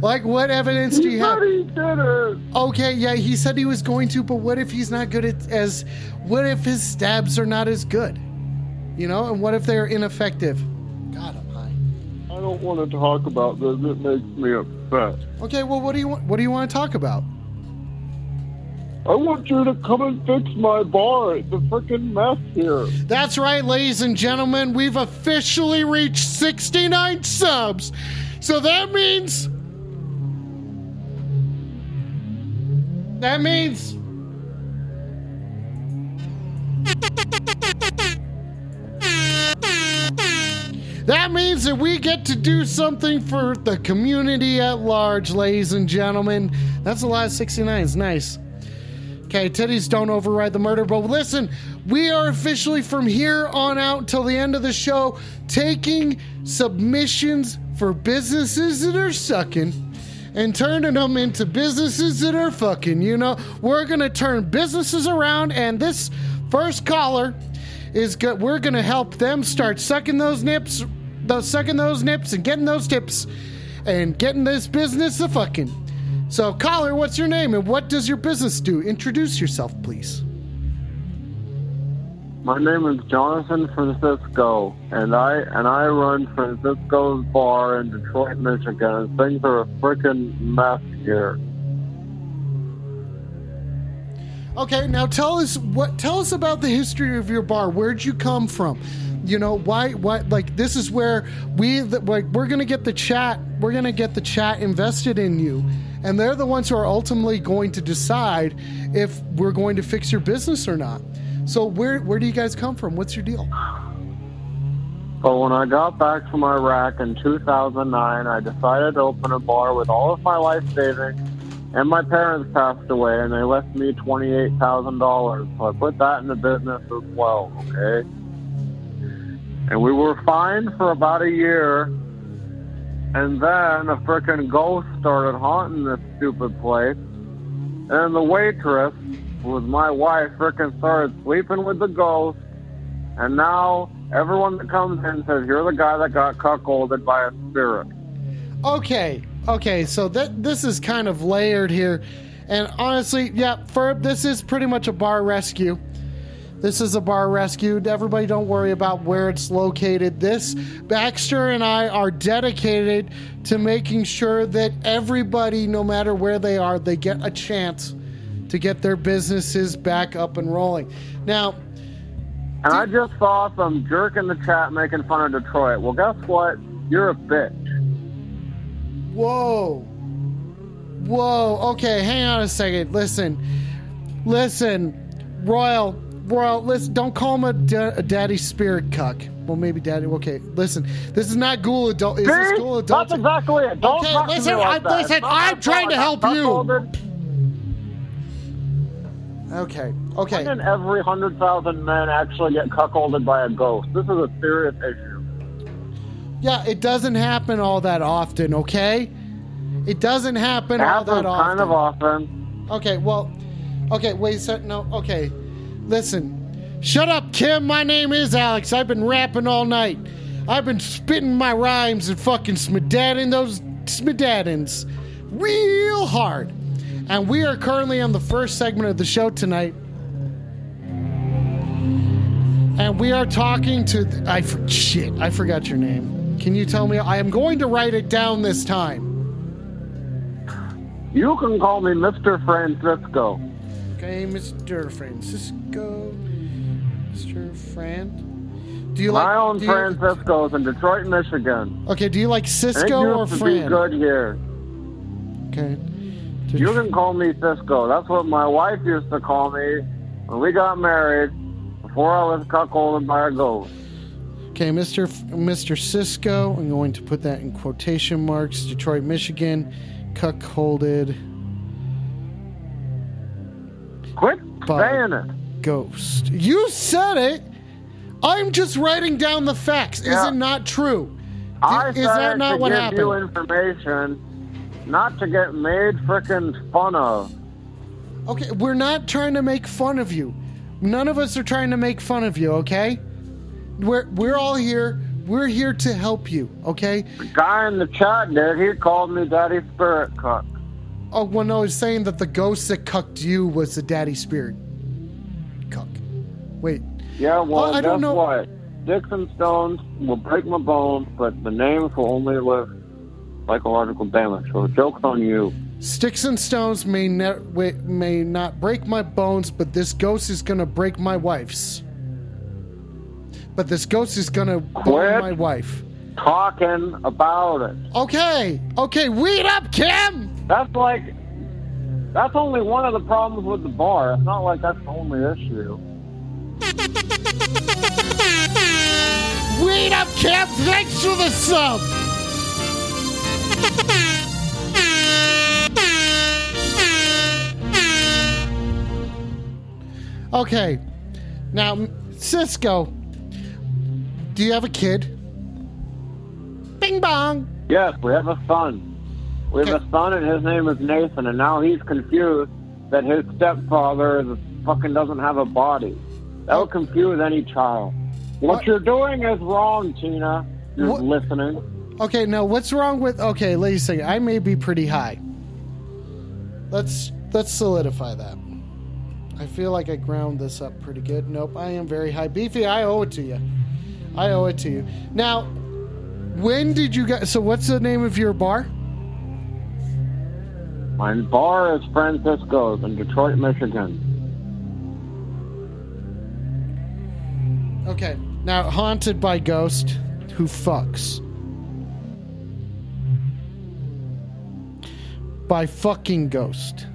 Like, what evidence do you have? he did it. Okay, yeah, he said he was going to, but what if he's not good at as what if his stabs are not as good? You know, and what if they're ineffective? God, I'm high. I don't want to talk about this. It makes me upset. Okay, well, what do you want? What do you want to talk about? I want you to come and fix my bar. It's a freaking mess here. That's right, ladies and gentlemen, we've officially reached 69 subs. So that means that means That means that we get to do something for the community at large, ladies and gentlemen. That's a lot of 69s. Nice. Okay, titties don't override the murder, but listen, we are officially from here on out till the end of the show taking submissions for businesses that are sucking and turning them into businesses that are fucking. You know, we're gonna turn businesses around, and this First caller is good. We're gonna help them start sucking those nips, those sucking those nips, and getting those tips, and getting this business a fucking. So, caller, what's your name and what does your business do? Introduce yourself, please. My name is Jonathan Francisco, and I and I run Francisco's Bar in Detroit, Michigan. Things are a freaking mess here. Okay, now tell us what tell us about the history of your bar. Where'd you come from? You know why? What like this is where we like we're gonna get the chat. We're gonna get the chat invested in you, and they're the ones who are ultimately going to decide if we're going to fix your business or not. So where where do you guys come from? What's your deal? But when I got back from Iraq in 2009, I decided to open a bar with all of my life savings. And my parents passed away, and they left me $28,000. So I put that in the business as well, okay? And we were fine for about a year. And then a frickin' ghost started haunting this stupid place. And the waitress, was my wife, frickin' started sleeping with the ghost. And now everyone that comes in says, You're the guy that got cuckolded by a spirit. Okay, okay, so that this is kind of layered here, and honestly, yeah, Ferb, this is pretty much a bar rescue. This is a bar rescue. Everybody, don't worry about where it's located. This Baxter and I are dedicated to making sure that everybody, no matter where they are, they get a chance to get their businesses back up and rolling. Now, And I just saw some jerk in the chat making fun of Detroit. Well, guess what? You're a bitch. Whoa. Whoa. Okay, hang on a second. Listen. Listen. Royal. Royal, listen. Don't call him a, da- a daddy spirit cuck. Well, maybe daddy. Okay, listen. This is not ghoul adult. Is this ghoul adult? That's exactly it. Don't Okay, talk to listen, me like I, that. listen, I'm trying to help you. Okay. Why Okay. didn't every hundred thousand men actually get cuckolded by a ghost? This is a serious issue. Yeah, it doesn't happen all that often, okay? It doesn't happen It all that often. kind of often. Okay, well, okay, wait, so, no, okay. Listen, shut up, Kim. My name is Alex. I've been rapping all night. I've been spitting my rhymes and fucking smedadding those smedaddins real hard. And we are currently on the first segment of the show tonight. And we are talking to. I for, shit. I forgot your name. Can you tell me? I am going to write it down this time. You can call me Mr. Francisco. Okay, Mr. Francisco. Mr. Fran. Do you My like own do you- Francisco's in Detroit, Michigan. Okay, do you like And it Cisco or to be good here. Okay. You can call me Cisco. That's what my wife used to call me when we got married before I was cuckolded by a ghost. Okay, Mr. F- Mr. Cisco. I'm going to put that in quotation marks. Detroit, Michigan. Cuckolded Quit saying it. ghost. You said it. I'm just writing down the facts. Is Yeah. it not true? I is that not to what give happened? you information, not to get made frickin' fun of. Okay, we're not trying to make fun of you. None of us are trying to make fun of you, okay? We're we're all here. We're here to help you, okay? The guy in the chat did. He called me Daddy Spirit Cuck. Oh, well, no, he's saying that the ghost that cucked you was the daddy spirit. Cuck. Wait. Yeah, well, Oh, I don't know- what? Sticks and stones will break my bones, but the names will only live psychological damage. So the joke's on you. Sticks and stones may, ne- may not break my bones, but this ghost is gonna break my wife's. But this ghost is gonna Quit. my wife. Talking about it. Okay, okay, weed up, Kim! That's like, that's only one of the problems with the bar. It's not like that's the only issue. Weed up, Kim! Thanks for the sub! Okay, now, Cisco, do you have a kid? Bing bong! Yes, we have a son. We have a son, and his name is Nathan, and now he's confused that his stepfather is fucking doesn't have a body. That would confuse any child. What, What- you're doing is wrong, Tina. You're What- listening. Okay, now what's wrong with? Okay, ladies, second. I may be pretty high. Let's let's solidify that. I feel like I ground this up pretty good. Nope, I am very high. Beefy, I owe it to you. I owe it to you. Now, when did you guys? So, what's the name of your bar? My bar is Francisco's in Detroit, Michigan. Okay, now haunted by ghost who fucks. By fucking ghost.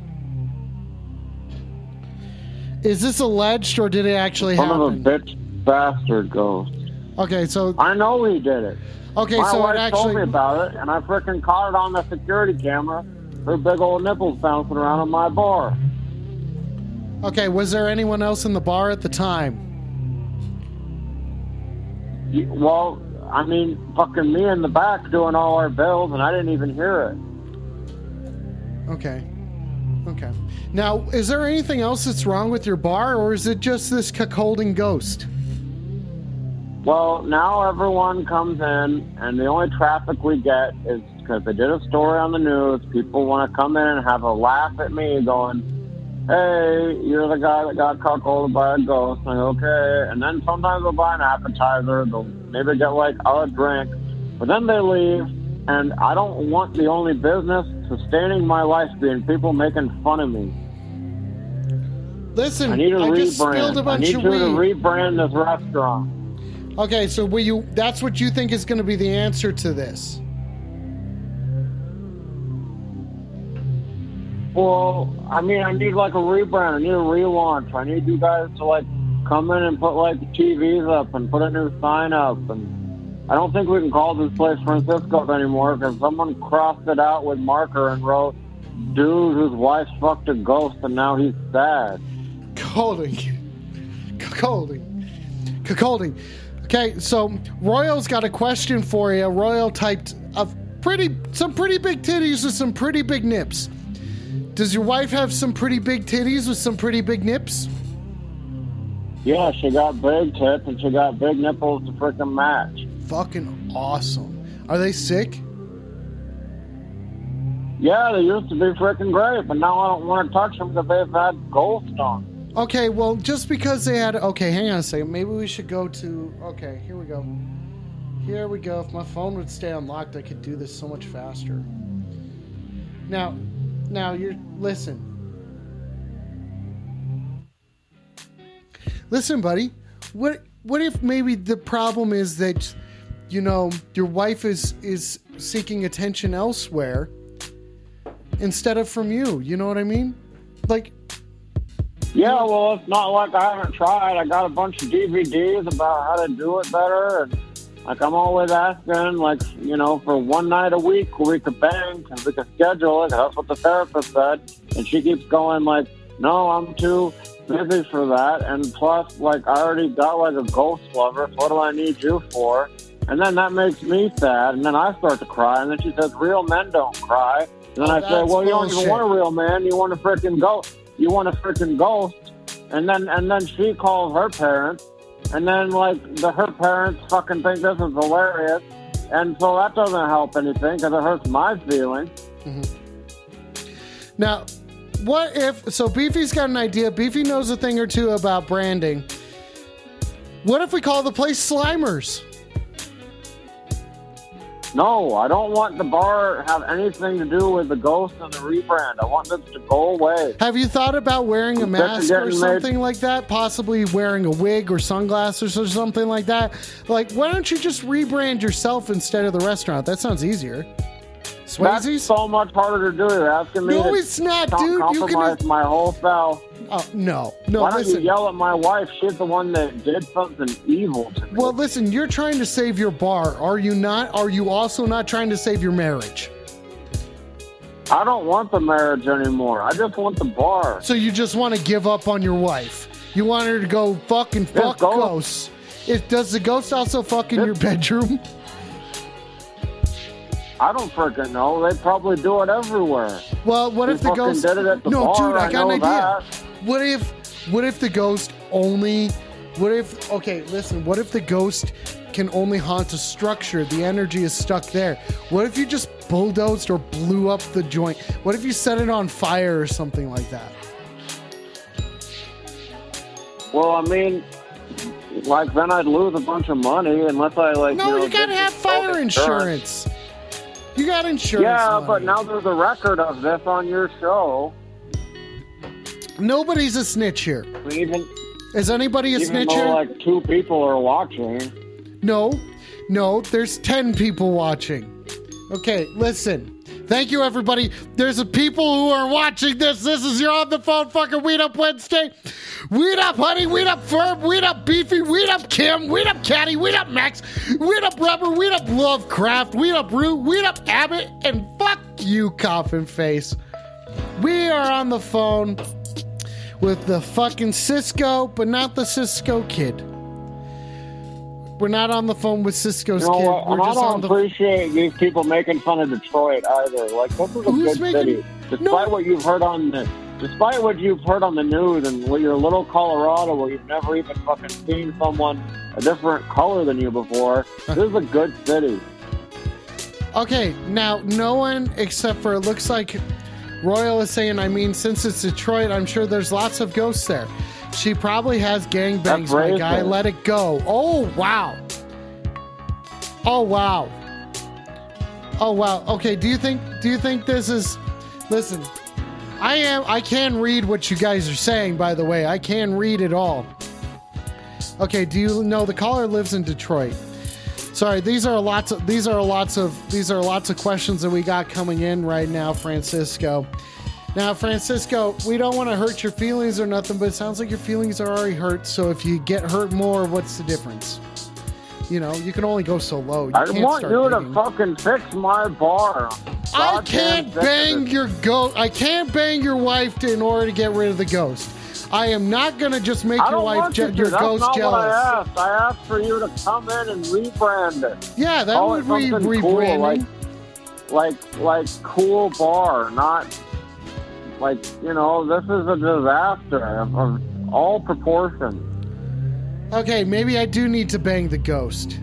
Is this alleged or did it actually happen? Son of a bitch bastard ghost. Okay, so I know he did it. Okay, My so it wife told me about it, and I freaking caught it on the security camera. Her big old nipples bouncing around on my bar. okay. Was there anyone else in the bar at the time? You- Well, I mean, fucking me in the back doing all our bills, and I didn't even hear it. Okay, okay. Now, is there anything else that's wrong with your bar, or is it just this cuckolding ghost? Well, now everyone comes in, and the only traffic we get is because they did a story on the news. People want to come in and have a laugh at me, going, "Hey, you're the guy that got cuckolded by a ghost." I'm like, okay. And then sometimes they'll buy an appetizer. They'll maybe get like a drink, but then they leave. And I don't want the only business sustaining my life being people making fun of me. Listen, I need a I rebrand. I need of you to rebrand this restaurant. Okay, so will you? That's what you think is going to be the answer to this? Well, I mean, I need like a rebrand. I need a relaunch. I need you guys to like come in and put like TVs up and put a new sign up. And I don't think we can call this place Francisco's anymore because someone crossed it out with marker and wrote, "Dude whose wife fucked a ghost and now he's sad." Colding, colding, cuckolding. Okay, so Royal's got a question for you. Royal typed a pretty, some pretty big titties with some pretty big nips. Does your wife have some pretty big titties with some pretty big nips? Yeah, she got big tits and she got big nipples to freaking match. Fucking awesome. Are they sick? Yeah, they used to be freaking great, but now I don't want to touch them because they've had ghosts on. Okay, well, just because they had. Okay, hang on a second. Maybe we should go to. Okay, here we go. Here we go. If my phone would stay unlocked, I could do this so much faster. Now, now you're. Listen. Listen, buddy. What what if maybe the problem is that, you know, your wife is is seeking attention elsewhere instead of from you? You know what I mean? Like, Yeah, well, it's not like I haven't tried. I got a bunch of DVDs about how to do it better, and like I'm always asking, like you know, for one night a week where we could bang and we could schedule it. That's what the therapist said, and she keeps going like, "No, I'm too busy for that." And plus, like I already got like a ghost lover. So what do I need you for? And then that makes me sad, and then I start to cry, and then she says, "Real men don't cry." And then Oh, I say, "Well, you don't even want a real man. You want a freaking ghost. You want a freaking ghost." And then and then she calls her parents, and then like the her parents fucking think this is hilarious, and so that doesn't help anything because it hurts my feelings. Now, what if so? Beefy's got an idea. Beefy knows a thing or two about branding. What if we call the place Slimers? No, I don't want the bar have anything to do with the ghost and the rebrand. I want this to go away. Have you thought about wearing a I'm sick of mask or something made- like that? Possibly wearing a wig or sunglasses or something like that. Like, why don't you just rebrand yourself instead of the restaurant? That sounds easier. That's so much harder to do. You're asking me No, to it's not, dude. You compromise can. my whole self. Oh no, no. Why don't listen. you yell at my wife? She's the one that did something evil to me. Well, listen. You're trying to save your bar, are you not? Are you also not trying to save your marriage? I don't want the marriage anymore. I just want the bar. So you just want to give up on your wife? You want her to go fucking fuck ghost- ghosts? If does the ghost also fuck in This- your bedroom? I don't freaking know. They probably do it everywhere. Well, what if the ghost? did it at the no, bar, dude, I I got an idea. that. What if, what if the ghost only What if, okay, listen, what if the ghost can only haunt a structure? The energy is stuck there. What if you just bulldozed or blew up the joint? What if you set it on fire or something like that? Well, I mean, like then I'd lose a bunch of money unless I like. No, you, know, you gotta have fire health insurance. You got insurance. Yeah, but now there's a record of this on your show. Nobody's a snitch here. Even Is anybody a even snitch though here? like two people are watching. No, no, there's 10 people watching. Okay, listen. Thank you, everybody. There's a people who are watching this. This is your on the phone fucking Weed Up Wednesday. Weed up, honey. Weed up, Ferb. Weed up, Beefy. Weed up, Kim. Weed up, Caddy. Weed up, Max. Weed up, Rubber. Weed up, Lovecraft. Weed up, Root. Weed up, Abbott. And fuck you, Coffin Face. We are on the phone with the fucking Cisco, but not the Cisco kid. We're not on the phone with Cisco's know kid. We're And I don't the appreciate these people making fun of Detroit either. Like this is a Who's good making- city, despite No. what you've heard on the, despite what you've heard on the news and what your little Colorado, where you've never even fucking seen someone a different color than you before. Uh. This is a good city. Okay, now no one except for it looks like Royal is saying, I mean, since it's Detroit, I'm sure there's lots of ghosts there. She probably has gangbangs, my guy. Let it go. Oh, wow. Oh, wow. Oh, wow. Okay, do you think do you think this is listen, I am I can read what you guys are saying, by the way. I can read it all. Okay, do you know the caller lives in Detroit? Sorry, these are lots of these are lots of these are lots of questions that we got coming in right now, Francisco. Now, Francisco, we don't want to hurt your feelings or nothing, but it sounds like your feelings are already hurt. So if you get hurt more, what's the difference? You know, you can only go so low. You I can't want you to fucking fix my bar. I can't bang your ghost. I can't bang your wife to, in order to get rid of the ghost. I am not gonna just make your don't wife je- you your That's ghost not jealous. what I asked. I asked for you to come in and rebrand it. Yeah, that Call would it be something rebranding. cool, like, like, like cool bar, not like you know. This is a disaster of, of all proportions. Okay, maybe I do need to bang the ghost.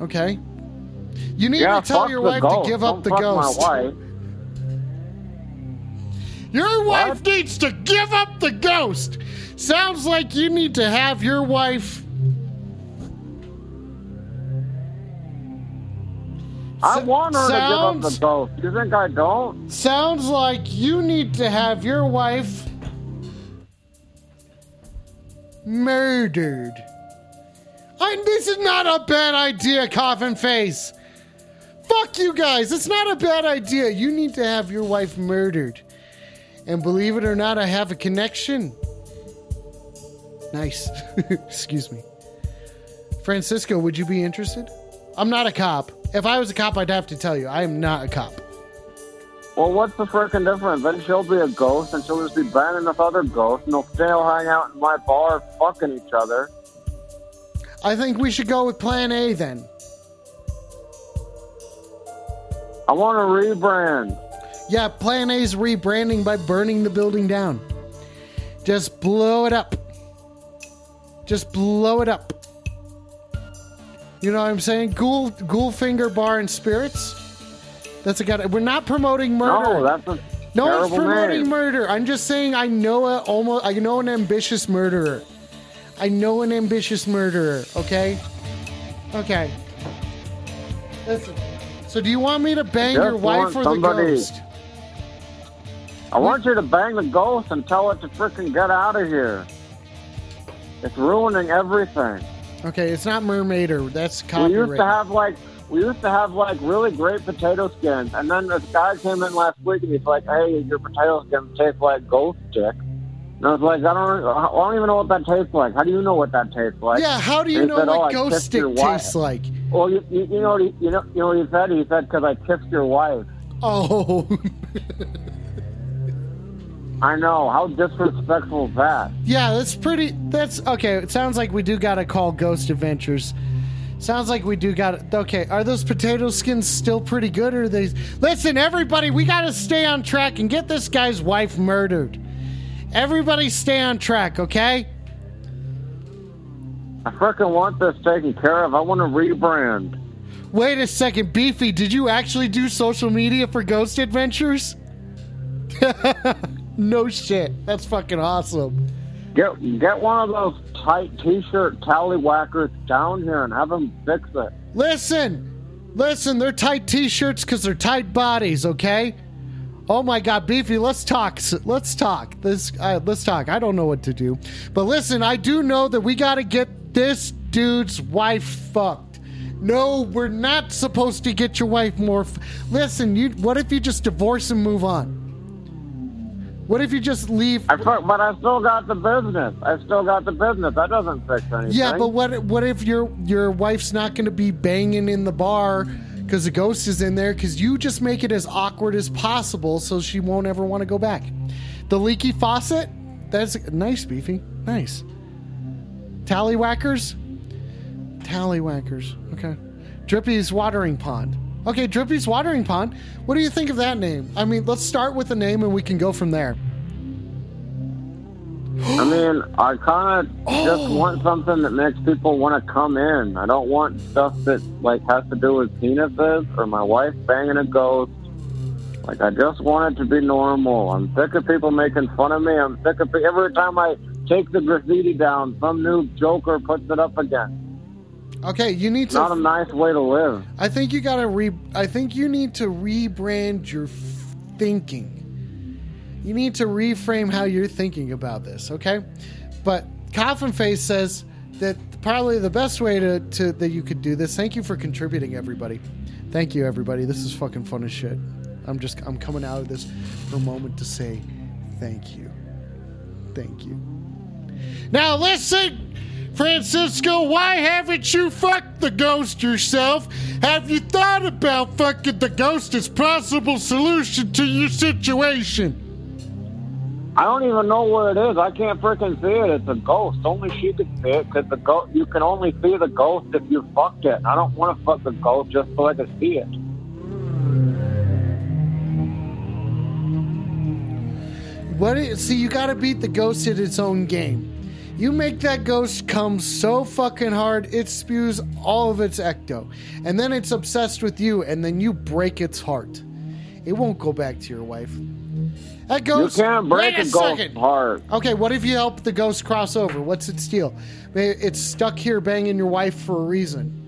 Okay. You need yeah, to tell your wife ghost. to give Don't up the fuck ghost. My wife. Your wife What? needs to give up the ghost. Sounds like you need to have your wife. I want her to give up the ghost. You think I don't? Sounds like you need to have your wife murdered. I, this is not a bad idea, coffin face. Fuck you guys. It's not a bad idea. You need to have your wife murdered. And believe it or not, I have a connection. Nice. Excuse me. Francisco, would you be interested? I'm not a cop. If I was a cop, I'd have to tell you, I am not a cop. Well, what's the freaking difference? Then she'll be a ghost, and she'll just be banging with other ghosts, and they'll still hang out in my bar, fucking each other. I think we should go with plan A then. I want to rebrand. Yeah, plan A is rebranding by burning the building down. Just blow it up. Just blow it up. You know what I'm saying? Ghoul, Ghoul Finger Bar and Spirits. That's a guy. We're not promoting murder. No, that's a no one's promoting name. murder. I'm just saying I know a almost. I know an ambitious murderer. I know an ambitious murderer. Okay. Okay. Listen. So, do you want me to bang Just your wife or the ghost? I want you to bang the ghost and tell it to freaking get out of here. It's ruining everything. Okay, it's not mermaider. That's We used to have like we used to have like really great potato skins, and then this guy came in last week and he's like, "Hey, your potato skins taste like ghost stick." And I was like, "I don't, I don't even know what that tastes like. How do you know what that tastes like?" yeah, how do you know said, "Oh, what I ghost stick tastes like? Well, you, you, you know you know you know what he said? He said because I kissed your wife. Oh, I know how disrespectful is that. yeah, that's pretty. That's okay. It sounds like we do got to call Ghost Adventures. Sounds like we do got to. Okay, are those potato skins still pretty good, or are they? Listen, everybody, we got to stay on track and get this guy's wife murdered. Everybody, stay on track, okay? I freaking want this taken care of. I want to rebrand. Wait a second, Beefy, did you actually do social media for Ghost Adventures? no shit. That's fucking awesome. Get get one of those tight T-shirt tallywhackers down here and have them fix it. Listen, listen, they're tight t-shirts because they're tight bodies, okay? Oh my God, Beefy, let's talk. Let's talk. This, uh, let's talk. I don't know what to do, but listen, I do know that we got to get this dude's wife fucked. No, we're not supposed to get your wife more. F- listen, you. What if you just divorce and move on? What if you just leave? I but I still got the business. I still got the business. That doesn't fix anything. Yeah, but what what if your your wife's not going to be banging in the bar because the ghost is in there? Because you just make it as awkward as possible, so she won't ever want to go back. The leaky faucet. That's nice, beefy. Nice. Tallywhackers. Tallywhackers. Okay. Drippy's watering pond. Okay, Drippy's watering pond. What do you think of that name? I mean, let's start with the name and we can go from there. I mean, I kind of Oh. just want something that makes people want to come in. I don't want stuff that like has to do with penises or my wife banging a ghost. Like I just want it to be normal. I'm sick of people making fun of me. I'm sick of every time I take the graffiti down, some new joker puts it up again. Okay, you need to. Not a nice way to live. I think you gotta re. I think you need to rebrand your f- thinking. You need to reframe how you're thinking about this, okay? But Coffin Face says that probably the best way to, to that you could do this. Thank you for contributing, everybody. Thank you, everybody. This is fucking fun as shit. I'm just I'm coming out of this for a moment to say thank you. Thank you. Now listen, Francisco, why haven't you fucked the ghost yourself? Have you thought about fucking the ghost as possible solution to your situation? I don't even know where it is. I can't freaking see it. It's a ghost. Only she can see it because the ghost. You can only see the ghost if you fucked it. I don't want to fuck the ghost just so I can see it. What is, see, you gotta beat the ghost at its own game. You make that ghost come so fucking hard, it spews all of its ecto. And then it's obsessed with you, and then you break its heart. It won't go back to your wife. That ghost. You can't break Wait a ghost second. heart. Okay, what if you help the ghost cross over? What's its deal? It's stuck here banging your wife for a reason.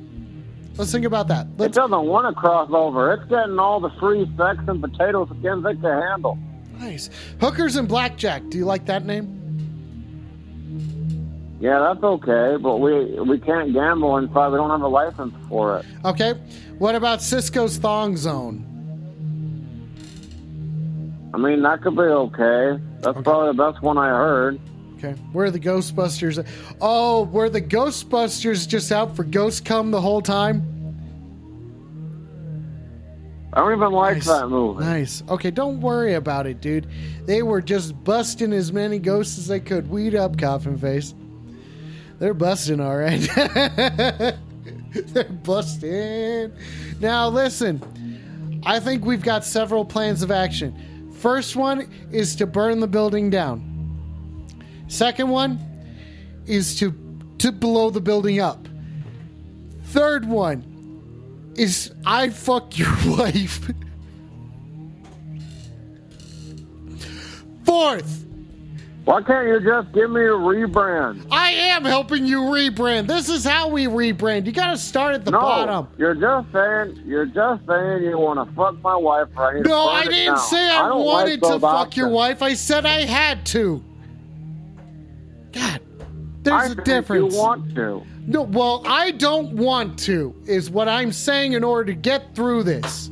Let's think about that. It Let's, doesn't want to cross over. It's getting all the free sex and potato skins it can handle. nice. Hookers and blackjack. Do you like that name? Yeah, that's okay, but we we can't gamble inside. We don't have a license for it. Okay. What about Cisco's Thong Zone? I mean, that could be okay. That's probably the best one I heard. Okay. Where are the Ghostbusters? Oh, were the Ghostbusters just out for ghost cum the whole time? I don't even like that movie. Nice. Okay, don't worry about it, dude. They were just busting as many ghosts as they could. Weed up, coffin face. They're busting, all right. They're busting. Now, listen. I think we've got several plans of action. First one is to burn the building down. Second one is to to blow the building up. Third one is I fuck your wife. Fourth, Why can't you just give me a rebrand? I am helping you rebrand. This is how we rebrand. You got to start at the no, bottom. you're just saying you're just saying you want to fuck my wife. right now. No, I didn't down. say I, don't wanted like to fuck your wife. I said I had to. God, there's I a difference. You want to? No, well, I don't want to, is what I'm saying in order to get through this.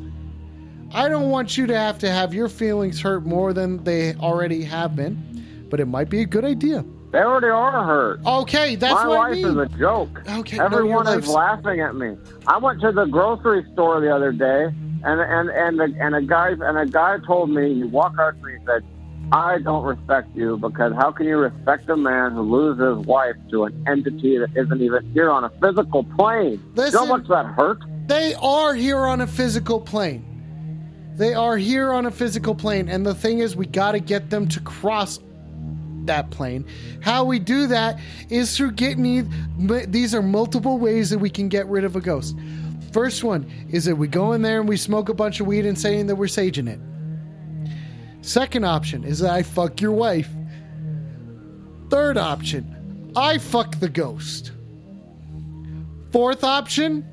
I don't want you to have to have your feelings hurt more than they already have been, but it might be a good idea. They already are hurt. Okay, that's my what I life mean. is a joke. Okay, no, everyone is laughing at me. I went to the grocery store the other day, and and and a, and a guy and a guy told me he walked up to me and said, "I don't respect you because how can you respect a man who loses his wife to an entity that isn't even here on a physical plane? you know Listen- how much that hurt? They are here on a physical plane. They are here on a physical plane, and the thing is, we got to get them to cross that plane. How we do that is through getting these are multiple ways that we can get rid of a ghost. First one is that we go in there and we smoke a bunch of weed and saying that we're saging it. Second option is that I fuck your wife. Third option, I fuck the ghost. Fourth option,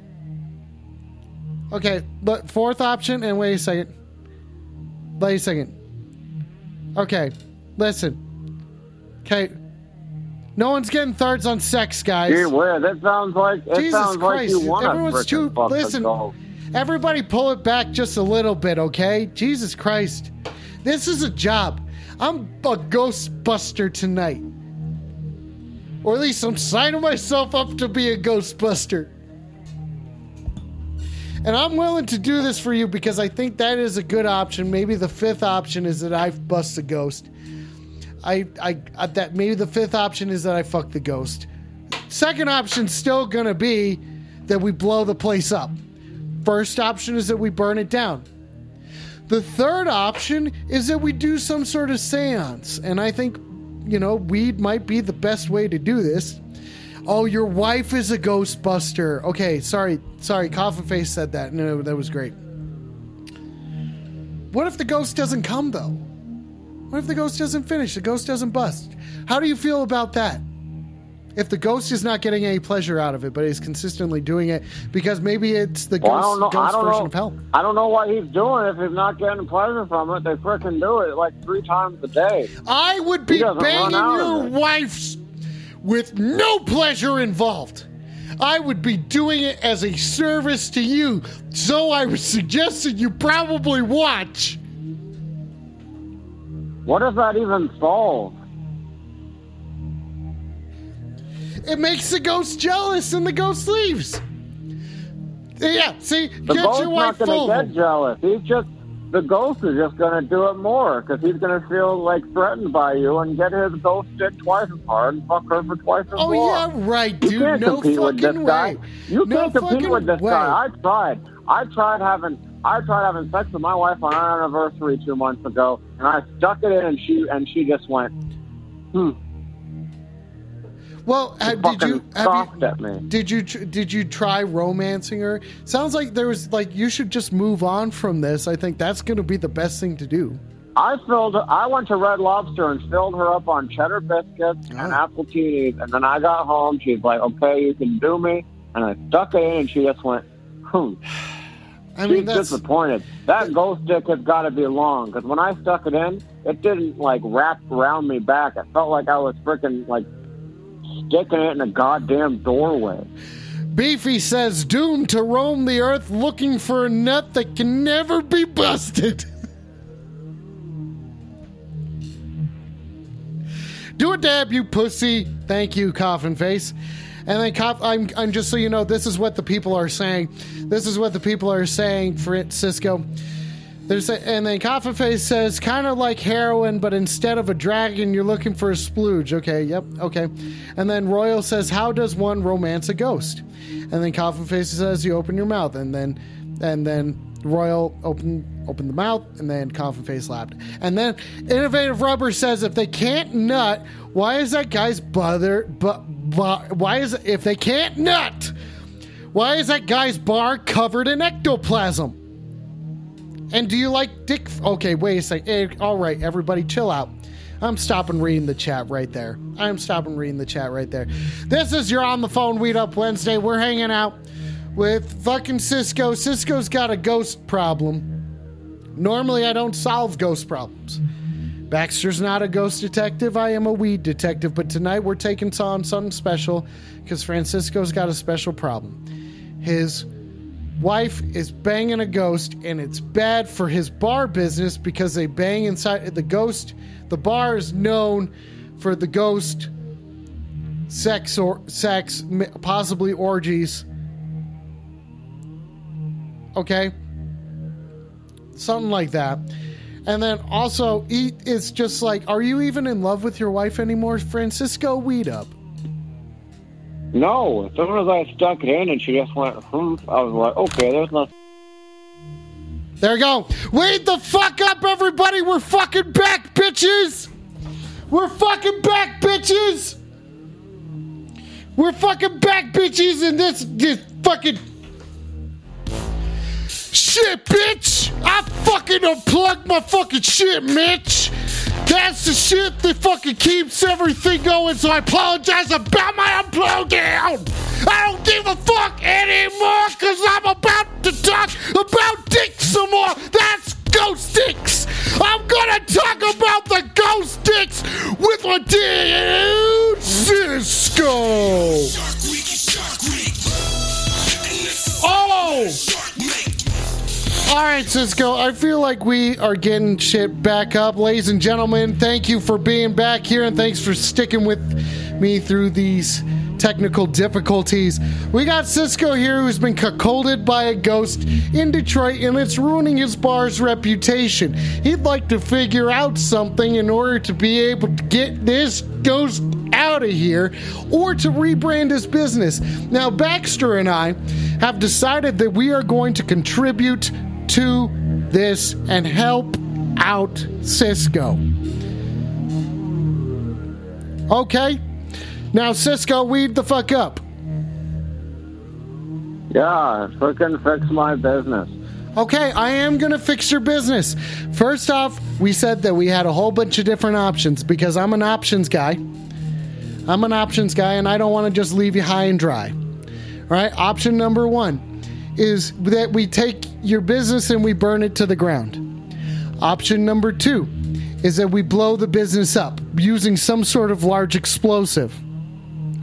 okay, but fourth option, and wait a second. Wait a second. Okay, listen. Okay, no one's getting thirds on sex, guys. Gee whiz, that sounds like it Jesus sounds like Christ! you want Everyone's too. Listen, everybody, pull it back just a little bit, okay? Jesus Christ, this is a job. I'm a Ghostbuster tonight, or at least I'm signing myself up to be a Ghostbuster. And I'm willing to do this for you because I think that is a good option. Maybe the fifth option is that I bust a ghost. I, I, I that maybe the fifth option is that I fuck the ghost. Second option's still gonna be that we blow the place up. First option is that we burn it down. The third option is that we do some sort of seance. And I think, you know, weed might be the best way to do this. Oh, your wife is a Ghostbuster. Okay, sorry, sorry, Coffin Face said that. No, that was great. What if the ghost doesn't come, though? What if the ghost doesn't finish? The ghost doesn't bust? How do you feel about that? If the ghost is not getting any pleasure out of it, but is consistently doing it because maybe it's the Well, ghost, don't know. I ghost don't version know. of hell. I don't know what he's doing if he's not getting pleasure from it. They frickin' do it like three times a day. I would be banging run out of your wife's with no pleasure involved. I would be doing it as a service to you, so I would suggest that you probably watch. What does that even solve? It makes the ghost jealous, and the ghost leaves. Yeah, see, The get your wife not gonna get jealous. He's just the ghost is just gonna do it more because he's gonna feel like threatened by you and get his ghost dick twice as hard and fuck her for twice as long. Oh long. yeah, right, You can't no compete with fucking this guy. You no can't compete with this way. guy. I tried. I tried having. I tried having sex with my wife on our anniversary two months ago, and I stuck it in, and she and she just went, "Hmm." Well, uh, did you have you, did you did you try romancing her? Sounds like there was like you should just move on from this. I think that's going to be the best thing to do. I filled. I went to Red Lobster and filled her up on cheddar biscuits and Oh. appletinis, and then I got home. She's like, "Okay, you can do me," and I stuck it in, and she just went, "Hmm." I She's mean, that's disappointed. That ghost stick has got to be long because when I stuck it in, it didn't like wrap around me back. It felt like I was freaking like sticking it in a goddamn doorway. Beefy says doomed to roam the earth looking for a nut that can never be busted. Do a dab, you pussy. Thank you, coffin face. And then, cof- I'm, I'm just so you know, this is what the people are saying. This is what the people are saying, Francisco. There's a, and then Coffin Face says, kind of like heroin, but instead of a dragon, you're looking for a splooge. Okay, yep, okay. And then Royal says, how does one romance a ghost? And then Coffin Face says, you open your mouth, and then and then Royal open open the mouth, and then Coffin Face laughed. And then Innovative Rubber says, if they can't nut, why is that guy's bother? But, why is if they can't nut? Why is that guy's bar covered in ectoplasm? And do you like dick? Okay, wait a second. Eh, all right, everybody, chill out. I'm stopping reading the chat right there. I'm stopping reading the chat right there. This is your on the phone Weed Up Wednesday. We're hanging out with fucking Cisco. Cisco's got a ghost problem. Normally, I don't solve ghost problems. Baxter's not a ghost detective. I am a weed detective. But tonight we're taking on something special because Francisco's got a special problem. His wife is banging a ghost and it's bad for his bar business because they bang inside the ghost the bar is known for the ghost sex or sex possibly orgies okay something like that and then also eat it's just like are you even in love with your wife anymore francisco weed up No, as soon as I stuck it in, and she just went, "Hmm," I was like, "Okay, there's nothing." There you go. Weed the fuck up, everybody. We're fucking back, bitches. We're fucking back, bitches! We're fucking back, bitches, and this, this fucking. Shit, bitch! I fucking unplugged my fucking shit, Mitch! That's the shit that fucking keeps everything going, so I apologize about my unplugging! I don't give a fuck anymore, cause I'm about to talk about dicks some more! That's ghost dicks! I'm gonna talk about the ghost dicks with my dude, Cisco! Oh! All right, Cisco, I feel like we are getting shit back up. Ladies and gentlemen, thank you for being back here and thanks for sticking with me through these technical difficulties. We got Cisco here who's been cuckolded by a ghost in Detroit and it's ruining his bar's reputation. He'd like to figure out something in order to be able to get this ghost out of here or to rebrand his business. Now, Baxter and I have decided that we are going to contribute to this and help out Cisco. Okay? Now, Cisco, weed the fuck up. Yeah, freaking fix my business. Okay, I am going to fix your business. First off, we said that we had a whole bunch of different options because I'm an options guy. I'm an options guy and I don't want to just leave you high and dry. All right, option number one is that we take your business and we burn it to the ground. Option number two is that we blow the business up using some sort of large explosive.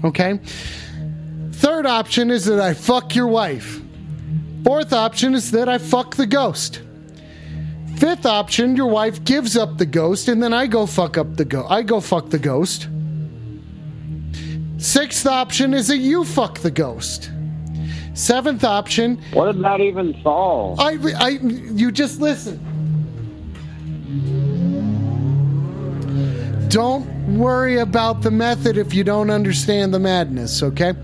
Okay? Third option is that I fuck your wife. Fourth option is that I fuck the ghost. Fifth option, your wife gives up the ghost and then I go fuck up the go I go fuck the ghost. Sixth option is that you fuck the ghost. Seventh option, What did that even solve? I I you just listen. Don't worry about the method if you don't understand the madness, okay?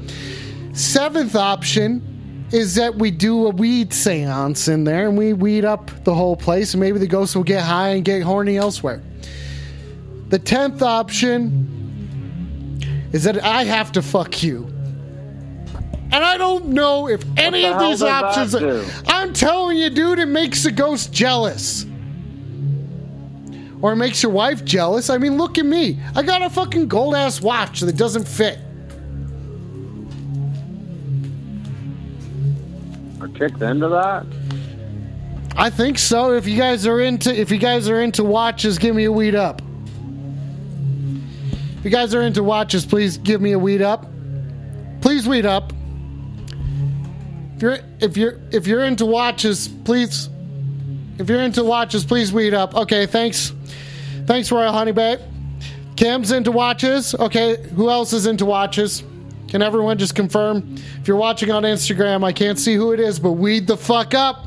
Seventh option is that we do a weed seance in there and we weed up the whole place and maybe the ghost will get high and get horny elsewhere. The tenth option is that I have to fuck you. And I don't know if any the of these options. I'm telling you, dude, it makes the ghost jealous. Or it makes your wife jealous. I mean, look at me. I got a fucking gold ass watch that doesn't fit. Are chicks into that? I think so. If you guys are into if you guys are into watches, give me a weed up. If you guys are into watches, please give me a weed up. Please weed up. If you're if you're if you're into watches, please if you're into watches, please weed up. Okay, thanks. Thanks, Royal Honey Babe. Kim's into watches. Okay, who else is into watches? Can everyone just confirm? If you're watching on Instagram, I can't see who it is, but weed the fuck up.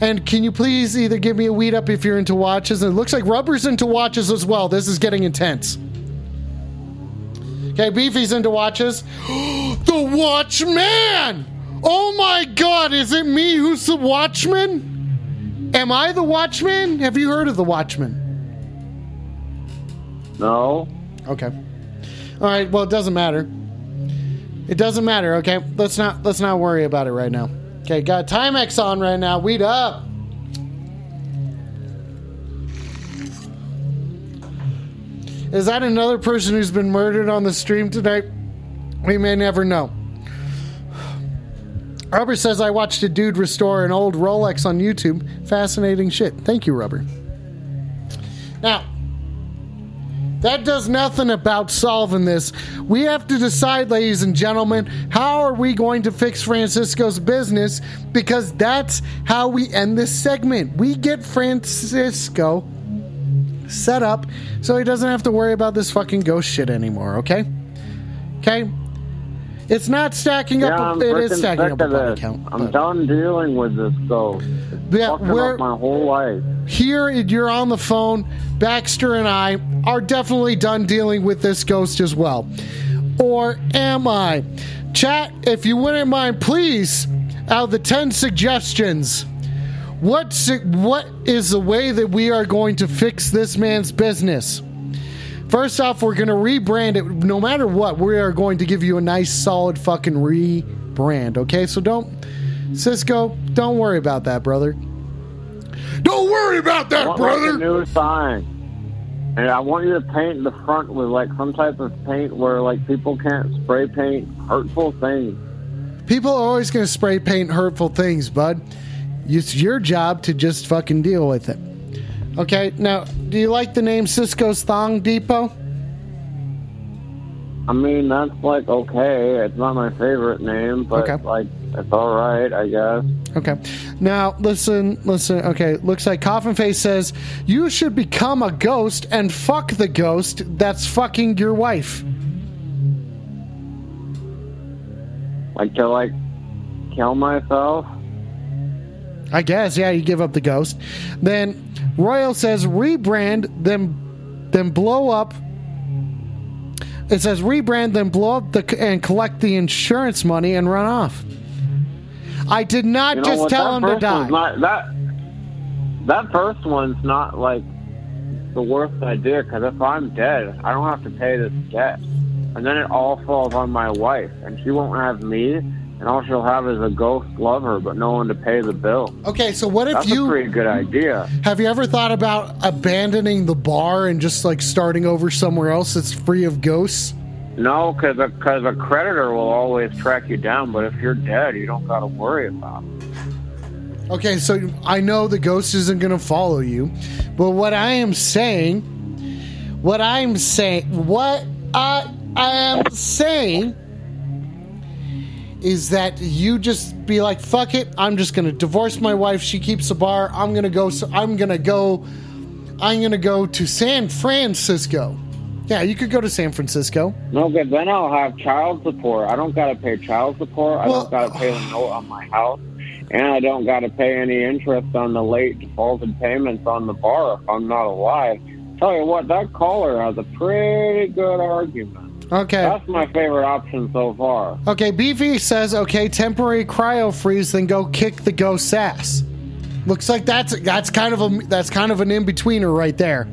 And can you please either give me a weed up if you're into watches? And it looks like Rubber's into watches as well. This is getting intense. Okay, Beefy's into watches. the Watchman! Oh my god, is it me who's the Watchman? Am I the Watchman? Have you heard of the Watchman? No. Okay. All right. Well, it doesn't matter. It doesn't matter. Okay. Let's not let's not worry about it right now. Okay. Got Timex on right now. Weed up. Is that another person who's been murdered on the stream tonight? We may never know. Rubber says I watched a dude restore an old Rolex on YouTube. Fascinating shit. Thank you, Rubber. Now, that does nothing about solving this. We have to decide, ladies and gentlemen, how are we going to fix Francisco's business? Because that's how we end this segment. We get Francisco set up so he doesn't have to worry about this fucking ghost shit anymore, okay? Okay? It's not stacking Yeah, up. I'm it is stacking up a body count. I'm but- done dealing with this ghost. Yeah, we're- my whole life. here you're on the phone baxter and i are definitely done dealing with this ghost as well or am i chat if you wouldn't mind please out of the 10 suggestions what what is the way that we are going to fix this man's business First off, we're going to rebrand it. No matter what, we are going to give you a nice, solid fucking rebrand. Okay, so don't, Cisco, don't worry about that, brother. Don't worry about that, want like brother. new sign. And I want you to paint the front with like some type of paint where like people can't spray paint hurtful things. People are always going to spray paint hurtful things, bud. It's your job to just fucking deal with it. Okay, now, do you like the name Cisco's Thong Depot? I mean, that's like okay. It's not my favorite name, but Okay. like it's all right, I guess. Okay. Now, listen, listen. Okay, looks like Coffin Face says you should become a ghost and fuck the ghost that's fucking your wife. Like to like kill myself. I guess, yeah, you give up the ghost. Then Royal says rebrand, then then blow up. It says rebrand, then blow up the and collect the insurance money and run off. I did not You know just what? tell that him to die. Not, that that first one's not like the worst idea because if I'm dead, I don't have to pay this debt, and then it all falls on my wife, and she won't have me, and all she'll have is a ghost lover, but no one to pay the bill. okay, so what if That's you That's a pretty good idea. have you ever thought about abandoning the bar and just like starting over somewhere else that's free of ghosts? No, because because a creditor will always track you down, but if you're dead, you don't got to worry about it. Okay, so I know the ghost isn't going to follow you, but what I am saying, what I'm saying, what I am saying is that you just be like, fuck it, I'm just to divorce my wife. She keeps the bar. I'm to go, so I'm to go, I'm to go to San Francisco. Yeah, you could go to San Francisco. No, because then I'll have child support. I don't got to pay child support. I Well- don't got to pay the note on my house, and I don't got to pay any interest on the late defaulted payments on the bar if I'm not alive. Tell you what, that caller has a pretty good argument. Okay. That's my favorite option so far. Okay, Beefy says, okay, temporary cryo freeze, then go kick the ghost's ass. Looks like that's that's kind of a that's kind of an in betweener right there.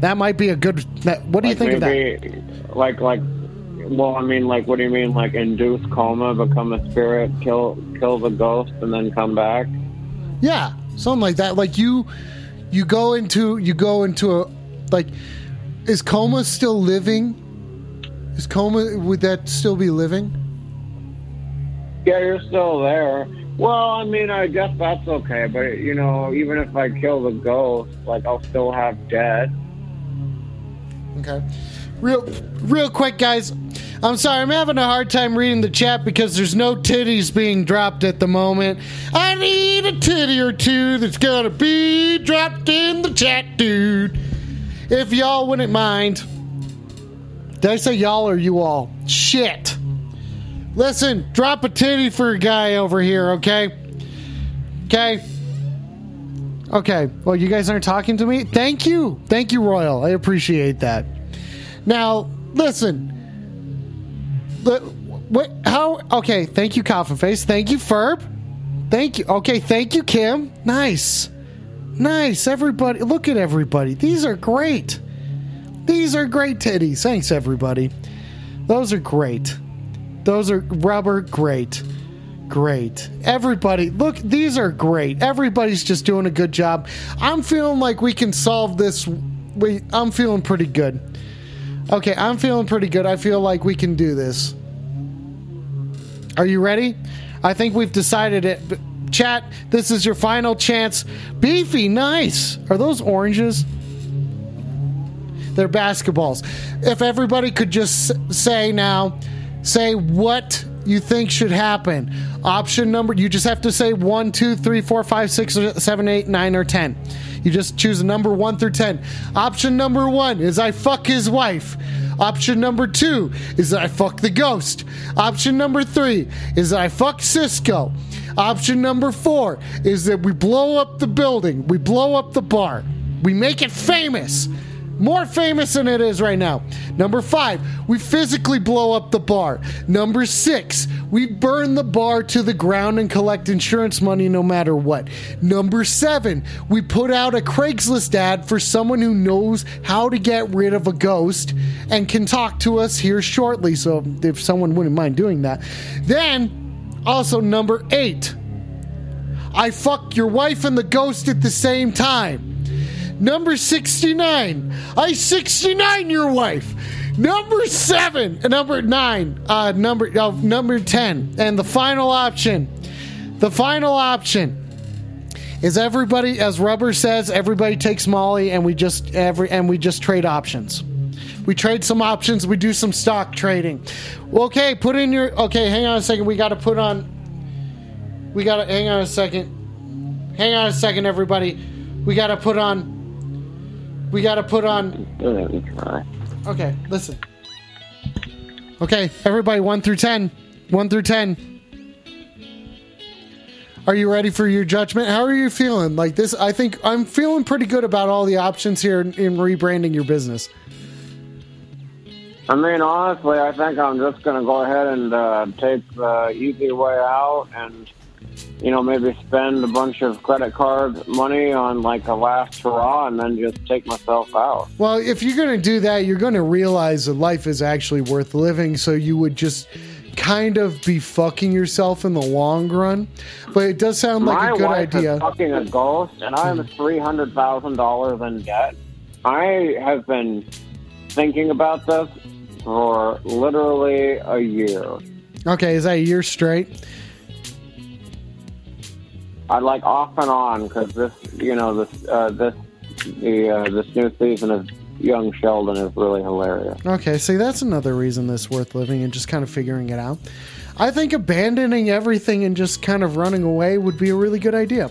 That might be a good. That, what do you think of that? Like, like, well, I mean, like, what do you mean, like, induce coma, become a spirit, kill, kill the ghost, and then come back? Yeah, something like that. Like you, you go into you go into a like. Is coma still living? Is coma would that still be living? Yeah, you're still there. Well, I mean, I guess that's okay, but you know, even if I kill the ghost, like, I'll still have dead. Okay. Real real quick guys. I'm sorry, I'm having a hard time reading the chat because there's no titties being dropped at the moment. I need a titty or two that's gonna be dropped in the chat, dude. If y'all wouldn't mind. Did I say y'all or you all? Shit. Listen, drop a titty for a guy over here, okay? Okay. Okay. Well, you guys aren't talking to me? Thank you. Thank you, Royal. I appreciate that. Now, listen. What, how? Okay. Thank you, Coffin Face. Thank you, Ferb. Thank you. Okay. Thank you, Kim. Nice. Nice. Everybody. Look at everybody. These are great. These are great titties. Thanks, everybody. Those are great. Those are rubber. Great. Great. Everybody, look, these are great. Everybody's just doing a good job. I'm feeling like we can solve this. We, I'm feeling pretty good. Okay, I'm feeling pretty good. I feel like we can do this. Are you ready? I think we've decided it. Chat, this is your final chance. Beefy, nice. Are those oranges? They're basketballs. If everybody could just say now, say what you think should happen. Option number, you just have to say one, two, three, four, five, six, seven, eight, nine, or 10. You just choose a number 1 through 10. Option number 1 is I fuck his wife. Option number 2 is I fuck the ghost. Option number 3 is I fuck Cisco. Option number 4 is that we blow up the building, we blow up the bar, we make it famous. More famous than it is right now. Number five, we physically blow up the bar. Number six, we burn the bar to the ground and collect insurance money no matter what. Number seven, we put out a Craigslist ad for someone who knows how to get rid of a ghost and can talk to us here shortly. So if someone wouldn't mind doing that. Then, also number eight, I fuck your wife and the ghost at the same time. Number 69, I 69 your wife. Number seven, uh, number nine, uh, number uh, number ten, and the final option, the final option is everybody, as Rubber says, everybody takes Molly, and we just every and we just trade options. We trade some options. We do some stock trading. Okay, put in your. Okay, hang on a second. We got to put on. We got to hang on a second. Hang on a second, everybody. We got to put on. We got to put on. Let me try. Okay, listen. Okay, everybody, one through ten. One through ten. Are you ready for your judgment? How are you feeling? Like this, I think I'm feeling pretty good about all the options here in, in rebranding your business. I mean, honestly, I think I'm just going to go ahead and uh, take the easy way out and, you know, maybe spend a bunch of credit card money on like a last hurrah and then just take myself out. Well, if you're going to do that, you're going to realize that life is actually worth living. So you would just kind of be fucking yourself in the long run. But it does sound like My a good wife idea. is fucking a ghost, and I'm three hundred thousand dollars in debt. I have been thinking about this for literally a year. Okay, is that a year straight? I like off and on because this, you know, this, uh, this, the uh, this new season of Young Sheldon is really hilarious. Okay, see, that's another reason that's worth living and just kind of figuring it out. I think abandoning everything and just kind of running away would be a really good idea.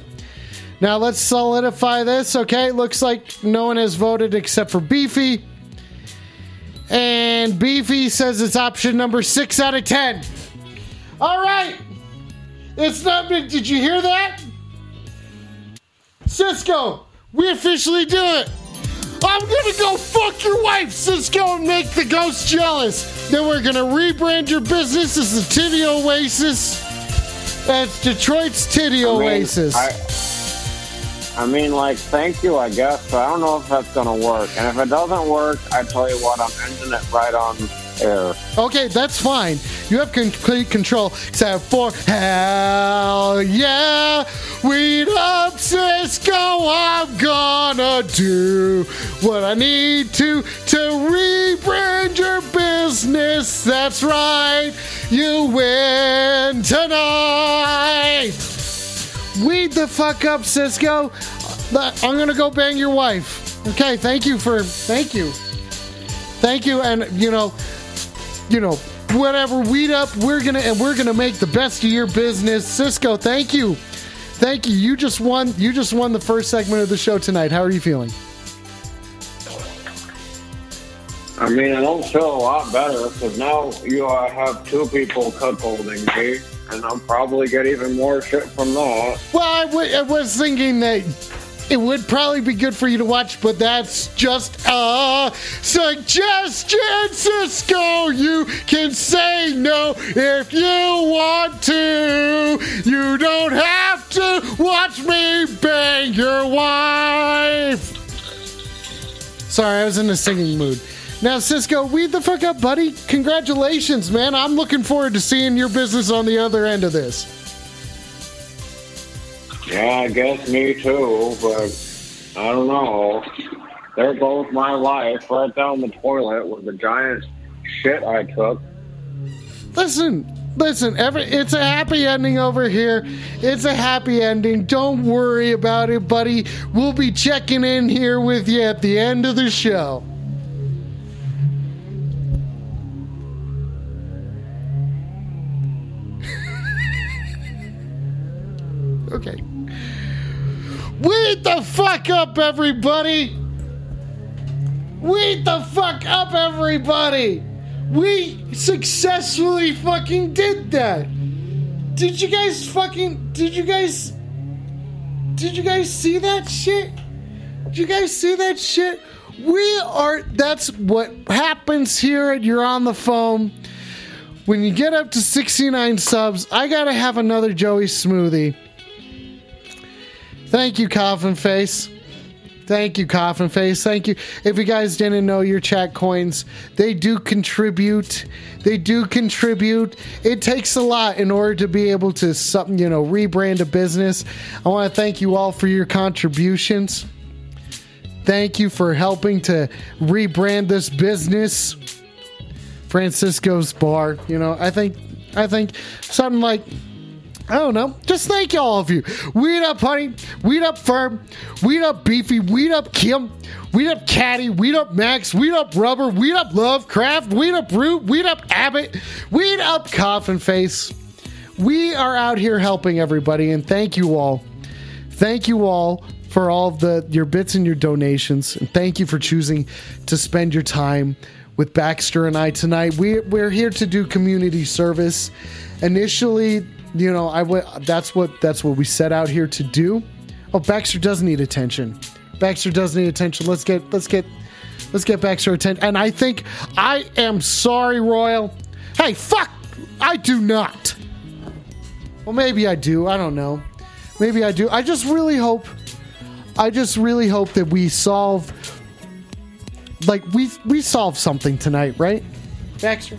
Now, let's solidify this, okay? Looks like no one has voted except for Beefy. And Beefy says it's option number six out of ten. All right. It's not. Did you hear that? Cisco, we officially do it. I'm gonna go fuck your wife, Cisco, and make the ghost jealous. Then we're gonna rebrand your business as the Titty Oasis. That's Detroit's Titty I mean, Oasis. I, I mean, like, thank you, I guess, but I don't know if that's gonna work. And if it doesn't work, I tell you what, I'm ending it right on air. Okay, that's fine. You have complete control, except for hell yeah, weed up Cisco. I'm gonna do what I need to to rebrand your business. That's right, you win tonight. Weed the fuck up, Cisco. I'm gonna go bang your wife. Okay, thank you for thank you, thank you, and you know you know, whatever, weed up. We're gonna and we're gonna make the best of your business. Cisco, thank you. Thank you. You just won you just won the first segment of the show tonight. How are you feeling? I mean, I don't feel a lot better because now you uh, have two people cuckolding me, and I'll probably get even more shit from that. Well, I, w- I was thinking that it would probably be good for you to watch, but that's just a suggestion, Cisco. You can say no if you want to. You don't have to watch me bang your wife. Sorry, I was in a singing mood. Now, Cisco, weed the fuck up, buddy. Congratulations, man. I'm looking forward to seeing your business on the other end of this. Yeah, I guess me too, but I don't know. There goes my life right down the toilet with the giant shit I took. Listen, listen, every it's a happy ending over here. It's a happy ending. Don't worry about it, buddy. We'll be checking in here with you at the end of the show. okay. Wait the fuck up, everybody! Wait the fuck up, everybody! We successfully fucking did that! Did you guys fucking. Did you guys. Did you guys see that shit? Did you guys see that shit? We are. That's what happens here at You're on the Phone. When you get up to 69 subs, I gotta have another Joey smoothie. Thank you, Coffin Face. Thank you, Coffin Face. Thank you. If you guys didn't know your chat coins, they do contribute. They do contribute. It takes a lot in order to be able to, something you know, rebrand a business. I want to thank you all for your contributions. Thank you for helping to rebrand this business. Francisco's Bar. You know, I think, I think something like I don't know. Just thank all of you. Weed up, honey. Weed up, Ferb. Weed up, beefy. Weed up, Kim. Weed up, Caddy. Weed up, Max. Weed up, Rubber. Weed up, Lovecraft. Weed up, Root. Weed up, Abbott. Weed up, Coffin Face. We are out here helping everybody, and thank you all. Thank you all for all the your bits and your donations, and thank you for choosing to spend your time with Baxter and I tonight. We we're here to do community service. Initially, you know, I I w- that's what that's what we set out here to do. Oh, Baxter does need attention. Baxter does need attention. Let's get let's get let's get Baxter attention. And I think I am sorry, Royal. Hey, fuck! I do not. Well, maybe I do. I don't know. Maybe I do. I just really hope. I just really hope that we solve. Like we we solve something tonight, right, Baxter?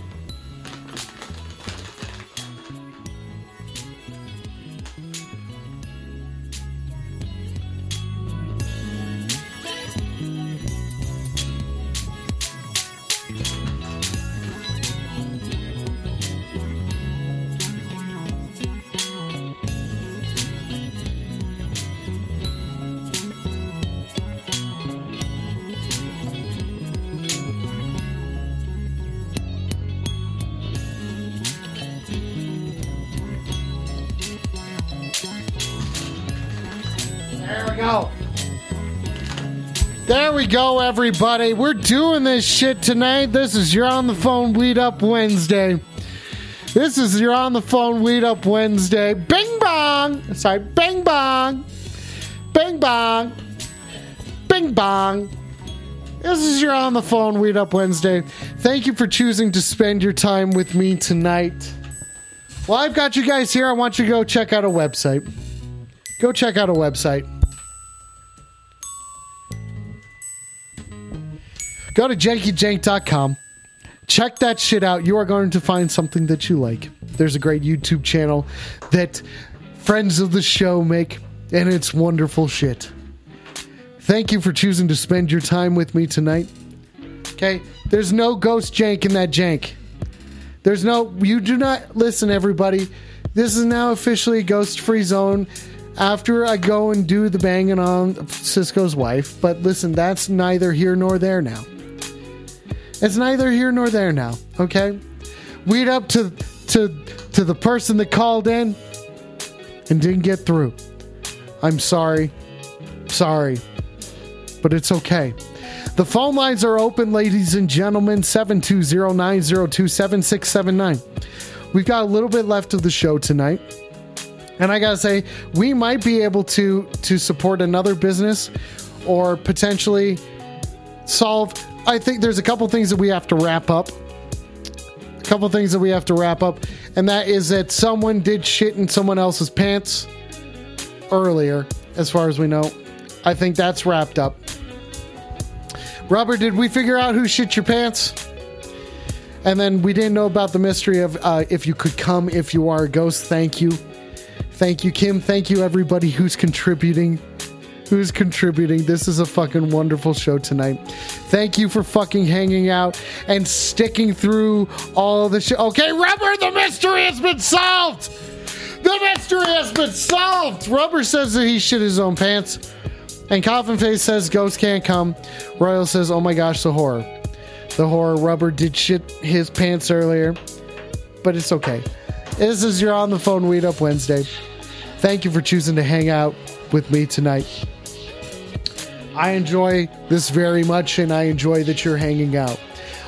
Go, everybody. We're doing this shit tonight. This is You're on the Phone Weed Up Wednesday. This is You're on the Phone Weed Up Wednesday. Bing bong. Sorry, bing bong. Bing bong. Bing bong. This is You're on the Phone Weed Up Wednesday. Thank you for choosing to spend your time with me tonight. Well, I've got you guys here. I want you to go check out a website. Go check out a website. Go to jankyjank.com. Check that shit out. You are going to find something that you like. There's a great YouTube channel that friends of the show make, and it's wonderful shit. Thank you for choosing to spend your time with me tonight. Okay? There's no ghost jank in that jank. There's no, you do not, listen, everybody. This is now officially a ghost free zone after I go and do the banging on Cisco's wife. But listen, that's neither here nor there now. It's neither here nor there now. Okay, weed up to to to the person that called in and didn't get through. I'm sorry, sorry, but it's okay. The phone lines are open, ladies and gentlemen. 720-902-7679. We've got a little bit left of the show tonight. And I gotta say, we might be able to to support another business or potentially solve. I think there's a couple things that we have to wrap up. A couple things that we have to wrap up, and that is that someone did shit in someone else's pants earlier, as far as we know. I think that's wrapped up. Rubber, did we figure out who shit your pants? And then we didn't know about the mystery of uh, if you could come if you are a ghost. Thank you. Thank you, Kim. Thank you, everybody who's contributing. Who's contributing. This is a fucking wonderful show tonight. Thank you for fucking hanging out and sticking through all the shit. Okay, Rubber, the mystery has been solved! The mystery has been solved! Rubber says that he shit his own pants. And Coffin Face says ghosts can't come. Royal says, oh my gosh, the horror. The horror. Rubber did shit his pants earlier. But it's okay. This is your on the phone weed up Wednesday. Thank you for choosing to hang out with me tonight. I enjoy this very much, and I enjoy that you're hanging out.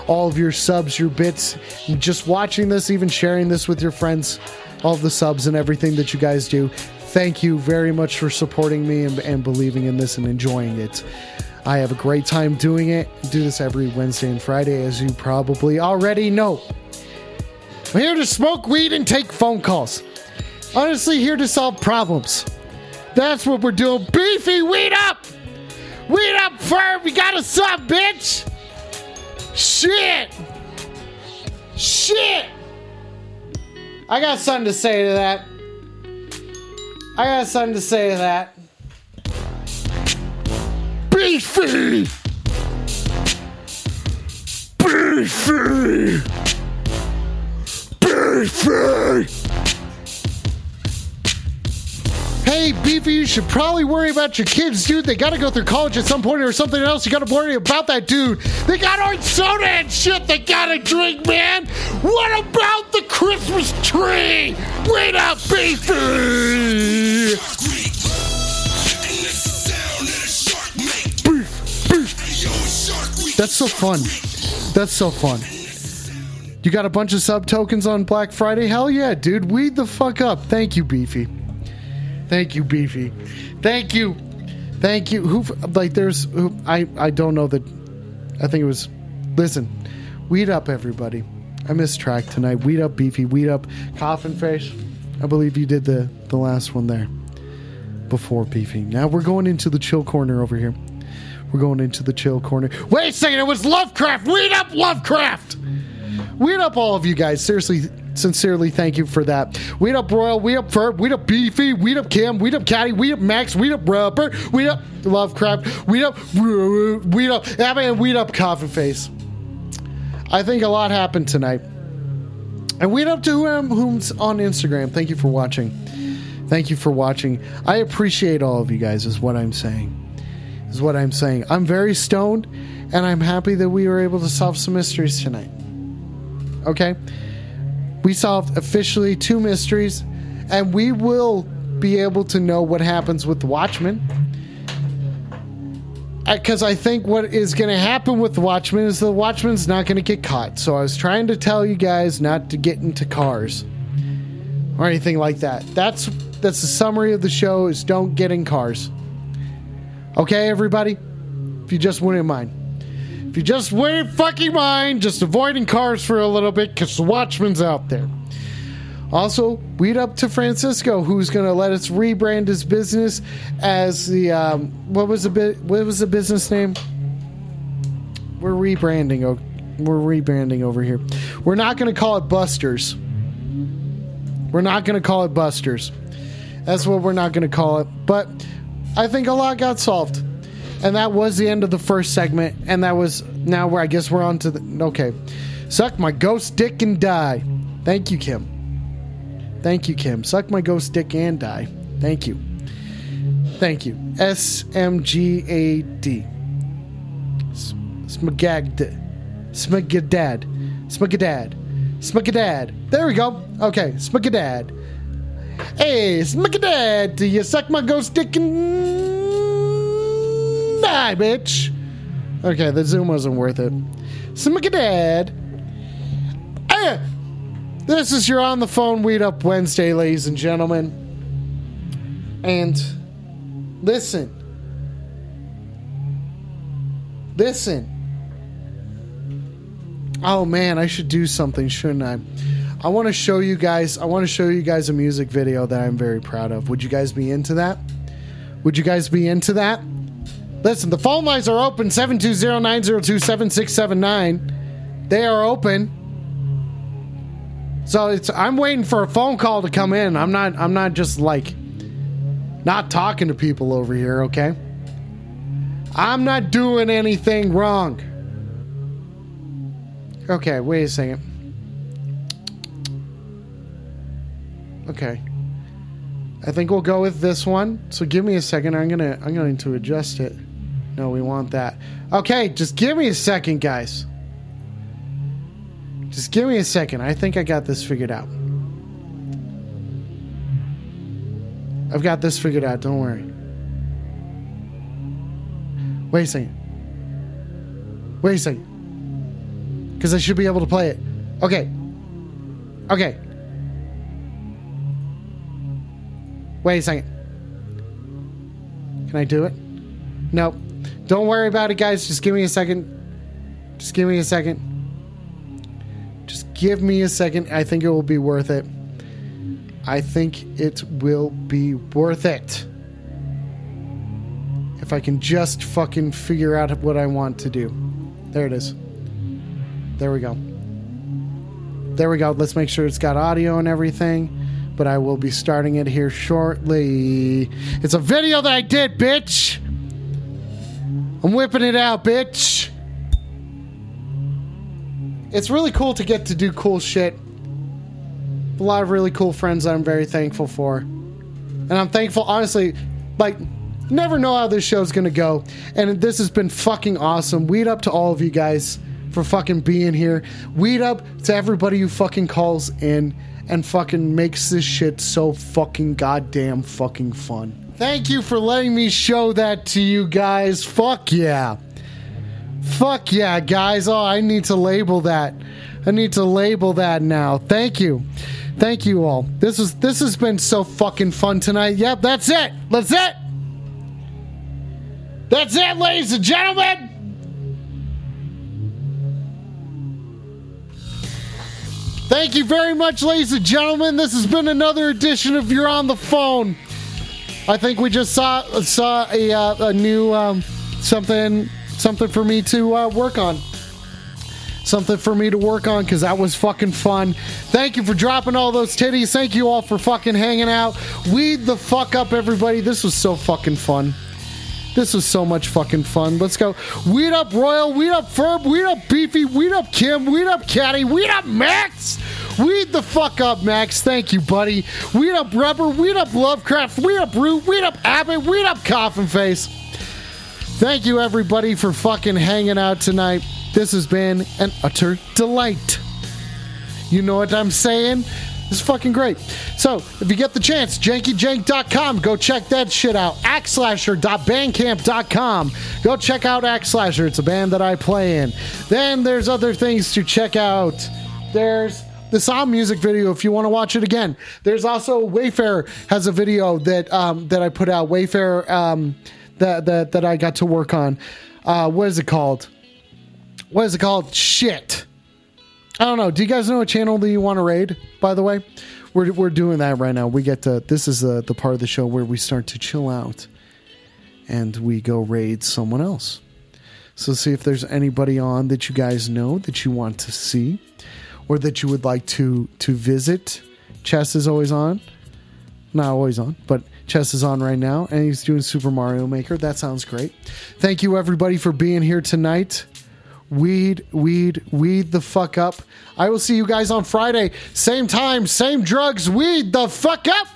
All of your subs, your bits, just watching this, even sharing this with your friends, all the subs and everything that you guys do. Thank you very much for supporting me and, and believing in this and enjoying it. I have a great time doing it. Do this every Wednesday and Friday, as you probably already know. I'm here to smoke weed and take phone calls. Honestly, here to solve problems. That's what we're doing. Beefy, weed up! Weed up, Ferb! We got us up, bitch! Shit! Shit! I got something to say to that. I got something to say to that. Beefy! Beefy! Beefy! Hey, Beefy, you should probably worry about your kids, dude. They gotta go through college at some point or something else. You gotta worry about that, dude. They got orange soda and shit they gotta drink, man. What about the Christmas tree? Wait up, Beefy! That's so fun. That's so fun. You got a bunch of sub tokens on Black Friday? Hell yeah, dude. Weed the fuck up. Thank you, Beefy. Thank you, Beefy. Thank you. Thank you. Who like there's who, I I don't know that I think it was listen. Weed up everybody. I missed track tonight. Weed up Beefy. Weed up Coffin Face. I believe you did the the last one there before Beefy. Now we're going into the chill corner over here. We're going into the chill corner. Wait a second, it was Lovecraft. Weed up Lovecraft. Weed up all of you guys. Seriously, sincerely, thank you for that. Weed up Royal, weed up Ferb, weed up Beefy, weed up Cam, weed up Caddy, weed up Max, weed up Rubber, weed up Lovecraft, weed up, weed up, I mean, weed up Coffin Face. I think a lot happened tonight. And weed up to whom, whom's on Instagram. Thank you for watching. Thank you for watching. I appreciate all of you guys, is what I'm saying. Is what I'm saying. I'm very stoned, and I'm happy that we were able to solve some mysteries tonight. Okay? We solved officially two mysteries, and we will be able to know what happens with the Watchmen. Uh, because I think what is going to happen with the Watchmen is the Watchman's not going to get caught. So I was trying to tell you guys not to get into cars or anything like that. That's that's the summary of the show: is don't get in cars. Okay, everybody. If you just wouldn't mind. If you just wouldn't fucking mind, just avoiding cars for a little bit because the Watchman's out there. Also, weed up to Francisco, who's going to let us rebrand his business as the um, what was the bit? What was the business name? We're rebranding. o- We're rebranding over here. We're not going to call it Busters. We're not going to call it Busters. That's what we're not going to call it. But I think a lot got solved. And that was the end of the first segment. And that was now where I guess we're on to the. Okay. Suck my ghost dick and die. Thank you, Kim. Thank you, Kim. Suck my ghost dick and die. Thank you. Thank you. S M G A D. Smagagd. Smagadad. Smagadad. Smagadad. There we go. Okay, Smagadad. Hey, Smagadad, do you suck my ghost dick and die, bitch? Okay, the Zoom wasn't worth it. Smagadad. Hey, this is your on the phone weed up Wednesday, ladies and gentlemen. And listen. Listen. Oh man, I should do something, shouldn't I? I want to show you guys. I want to show you guys a music video that I'm very proud of. Would you guys be into that? Would you guys be into that? Listen, the phone lines are open 720-902-7679. They are open. So it's I'm waiting for a phone call to come in. I'm not I'm not just like not talking to people over here, okay? I'm not doing anything wrong. Okay, wait a second. Okay. I think we'll go with this one. So give me a second. I'm gonna I'm going to adjust it. No, we want that. Okay, just give me a second, guys. Just give me a second. I think I got this figured out. I've got this figured out. Don't worry. Wait a second. Wait a second. Because I should be able to play it. Okay. Okay. Wait a second. Can I do it? Nope. Don't worry about it, guys. Just give me a second. Just give me a second. Just give me a second. I think it will be worth it. I think it will be worth it. If I can just fucking figure out what I want to do. There it is. There we go. There we go. Let's make sure it's got audio and everything. But I will be starting it here shortly. It's a video that I did, bitch. I'm whipping it out, bitch. It's really cool to get to do cool shit. A lot of really cool friends that I'm very thankful for. And I'm thankful, honestly, like, never know how this show's gonna go. And this has been fucking awesome. Weed up to all of you guys for fucking being here. Weed up to everybody who fucking calls in and fucking makes this shit so fucking goddamn fucking fun. Thank you for letting me show that to you guys. Fuck yeah. Fuck yeah, guys. Oh, I need to label that. I need to label that now. Thank you. Thank you all. This is this has been so fucking fun tonight. Yep, that's it. That's it. That's it, ladies and gentlemen. Thank you very much, ladies and gentlemen. This has been another edition of You're on the Phone. I think we just saw saw a, uh, a new um, something something for me to uh, work on. Something for me to work on because that was fucking fun. Thank you for dropping all those titties. Thank you all for fucking hanging out. Weed the fuck up, everybody. This was so fucking fun. This was so much fucking fun. Let's go. Weed up Royal, weed up Ferb, weed up Beefy, weed up Kim, weed up Caddy, weed up Max. Weed the fuck up, Max. Thank you, buddy. Weed up Rubber, weed up Lovecraft, weed up Root, weed up Abbott, weed up Coffin Face. Thank you, everybody, for fucking hanging out tonight. This has been an utter delight. You know what I'm saying? It's fucking great. So, if you get the chance, jankyjank.com, go check that shit out. Axslasher.bandcamp.com. Go check out Axslasher. It's a band that I play in. Then there's other things to check out. There's the sound music video if you want to watch it again. There's also Wayfair has a video that um, that I put out. Wayfair um, that that that I got to work on. Uh, what is it called? What is it called? Shit. I don't know. Do you guys know a channel that you want to raid? By the way, we're we're doing that right now. We get to this is the the part of the show where we start to chill out, and we go raid someone else. So see if there's anybody on that you guys know that you want to see, or that you would like to to visit. Chess is always on, not always on, but Chess is on right now, and he's doing Super Mario Maker. That sounds great. Thank you everybody for being here tonight weed, weed, weed the fuck up. I will see you guys on Friday. Same time, same drugs, weed the fuck up.